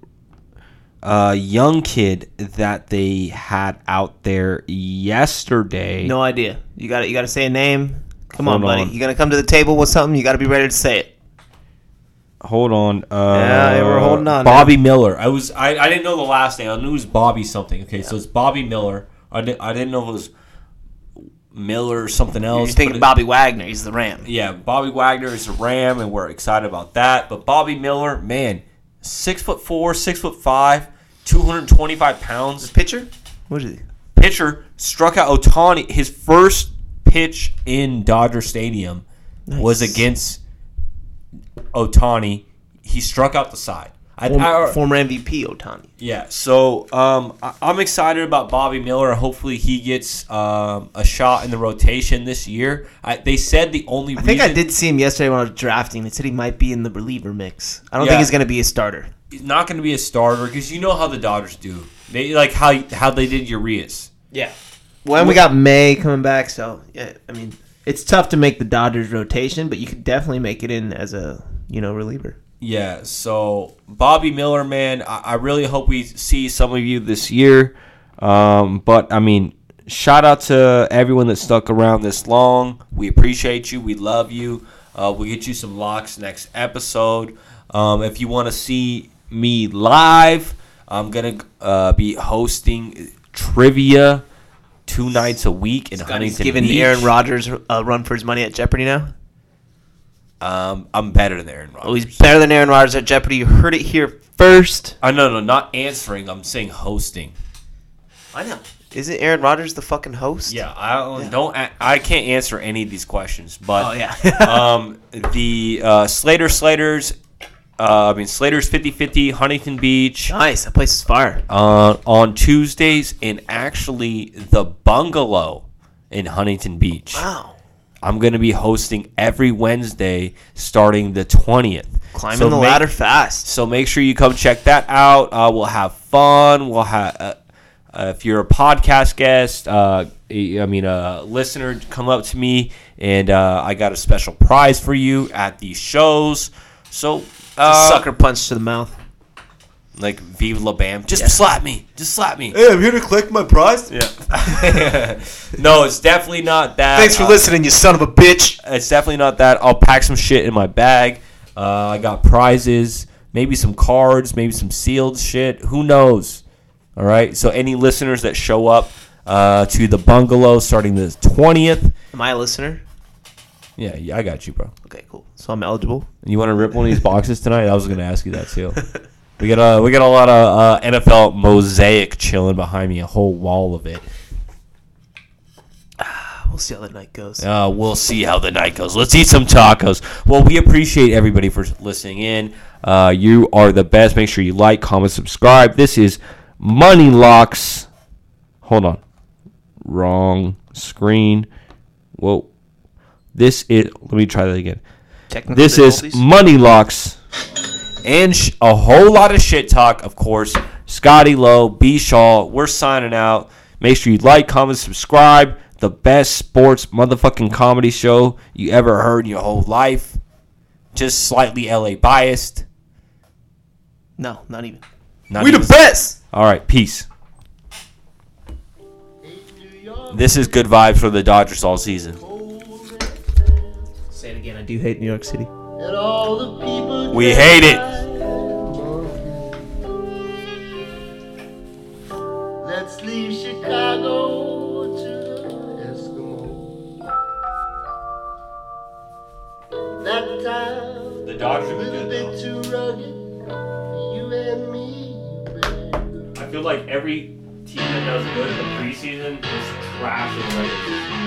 uh, young kid that they had out there yesterday? No idea. You got You got to say a name. Come Hold on, buddy. on. You gonna come to the table with something? You got to be ready to say it. Hold on. Uh, Yeah, we're holding on Bobby Miller. I was. I, I didn't know the last name. I knew it was Bobby something. Okay, so it's Bobby Miller. I didn't. I didn't know if it was Miller or something else. You're thinking but it- Bobby Wagner. He's the Ram. Yeah, Bobby Wagner is a Ram, and we're excited about that. But Bobby Miller, man, six foot four, six foot five, two hundred twenty five pounds. Pitcher? What is he? Pitcher struck out Ohtani. His first pitch in Dodger Stadium was against Ohtani. He struck out the side. I, Former, I- former MVP Ohtani. yeah, so um, I, I'm excited about Bobby Miller. Hopefully, he gets um, a shot in the rotation this year. I, they said the only I think I did see him yesterday when I was drafting. They said he might be in the reliever mix. I don't Yeah. think he's going to be a starter. he's not going to be a starter because you know how the Dodgers do. They like how how they did Urias. Yeah. Well, and we got May coming back, so yeah. I mean, it's tough to make the Dodgers rotation, but you could definitely make it in as a you know reliever. Yeah, so Bobby Miller, man, I, I really hope we see some of you this year. Um, but I mean, shout out to everyone that stuck around this long. We appreciate you. We love you. Uh, we'll get you some locks next episode. Um, if you want to see me live, I'm gonna uh, be hosting trivia two nights a week in He's Huntington giving Beach. Aaron Rodgers a run for his money at Jeopardy now. Um, I'm better than Aaron Rodgers. Oh, he's better than Aaron Rodgers at Jeopardy. You heard it here first. Uh, no, no, not answering. I'm saying hosting. I know. Isn't Aaron Rodgers the fucking host? Yeah, I don't. don't a- I can't answer any of these questions, but Oh yeah. *laughs* um, the uh, Slater Slaters, uh, I mean Slater's 50-50, Huntington Beach nice. That place is fire. uh, on Tuesdays, and actually the Bungalow in Huntington Beach. Wow. I'm going to be hosting every Wednesday starting the 20th. Climbing So the make- ladder fast. so make sure you come check that out. Uh, we'll have fun. We'll have. Uh, uh, if you're a podcast guest, uh, I mean a listener, come up to me, and uh, I got a special prize for you at these shows. So, uh, Sucker punch to the mouth. Like Viva La Bam, just slap me, just slap me. Hey, I'm here to collect my prize. Yeah. *laughs* no, it's definitely not that. Thanks for Uh, listening, you son of a bitch. It's definitely not that. I'll pack some shit in my bag. Uh, I got prizes, maybe some cards, maybe some sealed shit. Who knows? All right. So any listeners that show up uh, to the bungalow starting the twentieth, Am I a listener? yeah, yeah, I got you, bro. Okay, cool. So I'm eligible. You want to rip one of these boxes tonight? I was going to ask you that too. *laughs* We got a we got a lot of uh, NFL mosaic chilling behind me, a whole wall of it. *sighs* We'll see how the night goes. Uh, we'll see how the night goes. Let's eat some tacos. Well, we appreciate everybody for listening in. Uh, you are the best. Make sure you like, comment, subscribe. This is Money Locks. Hold on. Wrong screen. Whoa. This is. Let me try that again. Technical This is? Money Locks. And sh- a whole lot of shit talk, of course. Scotty Lowe, B. Shaw. We're signing out. Make sure you like, comment, subscribe. The best sports motherfucking comedy show you ever heard in your whole life. Just slightly LA biased. no, not even. Not We the even- best. All right, peace. This is good vibes for the Dodgers all season. Say it again. I do hate New York City. And all the people We hate it. Let's leave Chicago to the Eskimo. That time The was a bit too rugged you and me. I feel like every team that does good in the preseason is trash in the regular.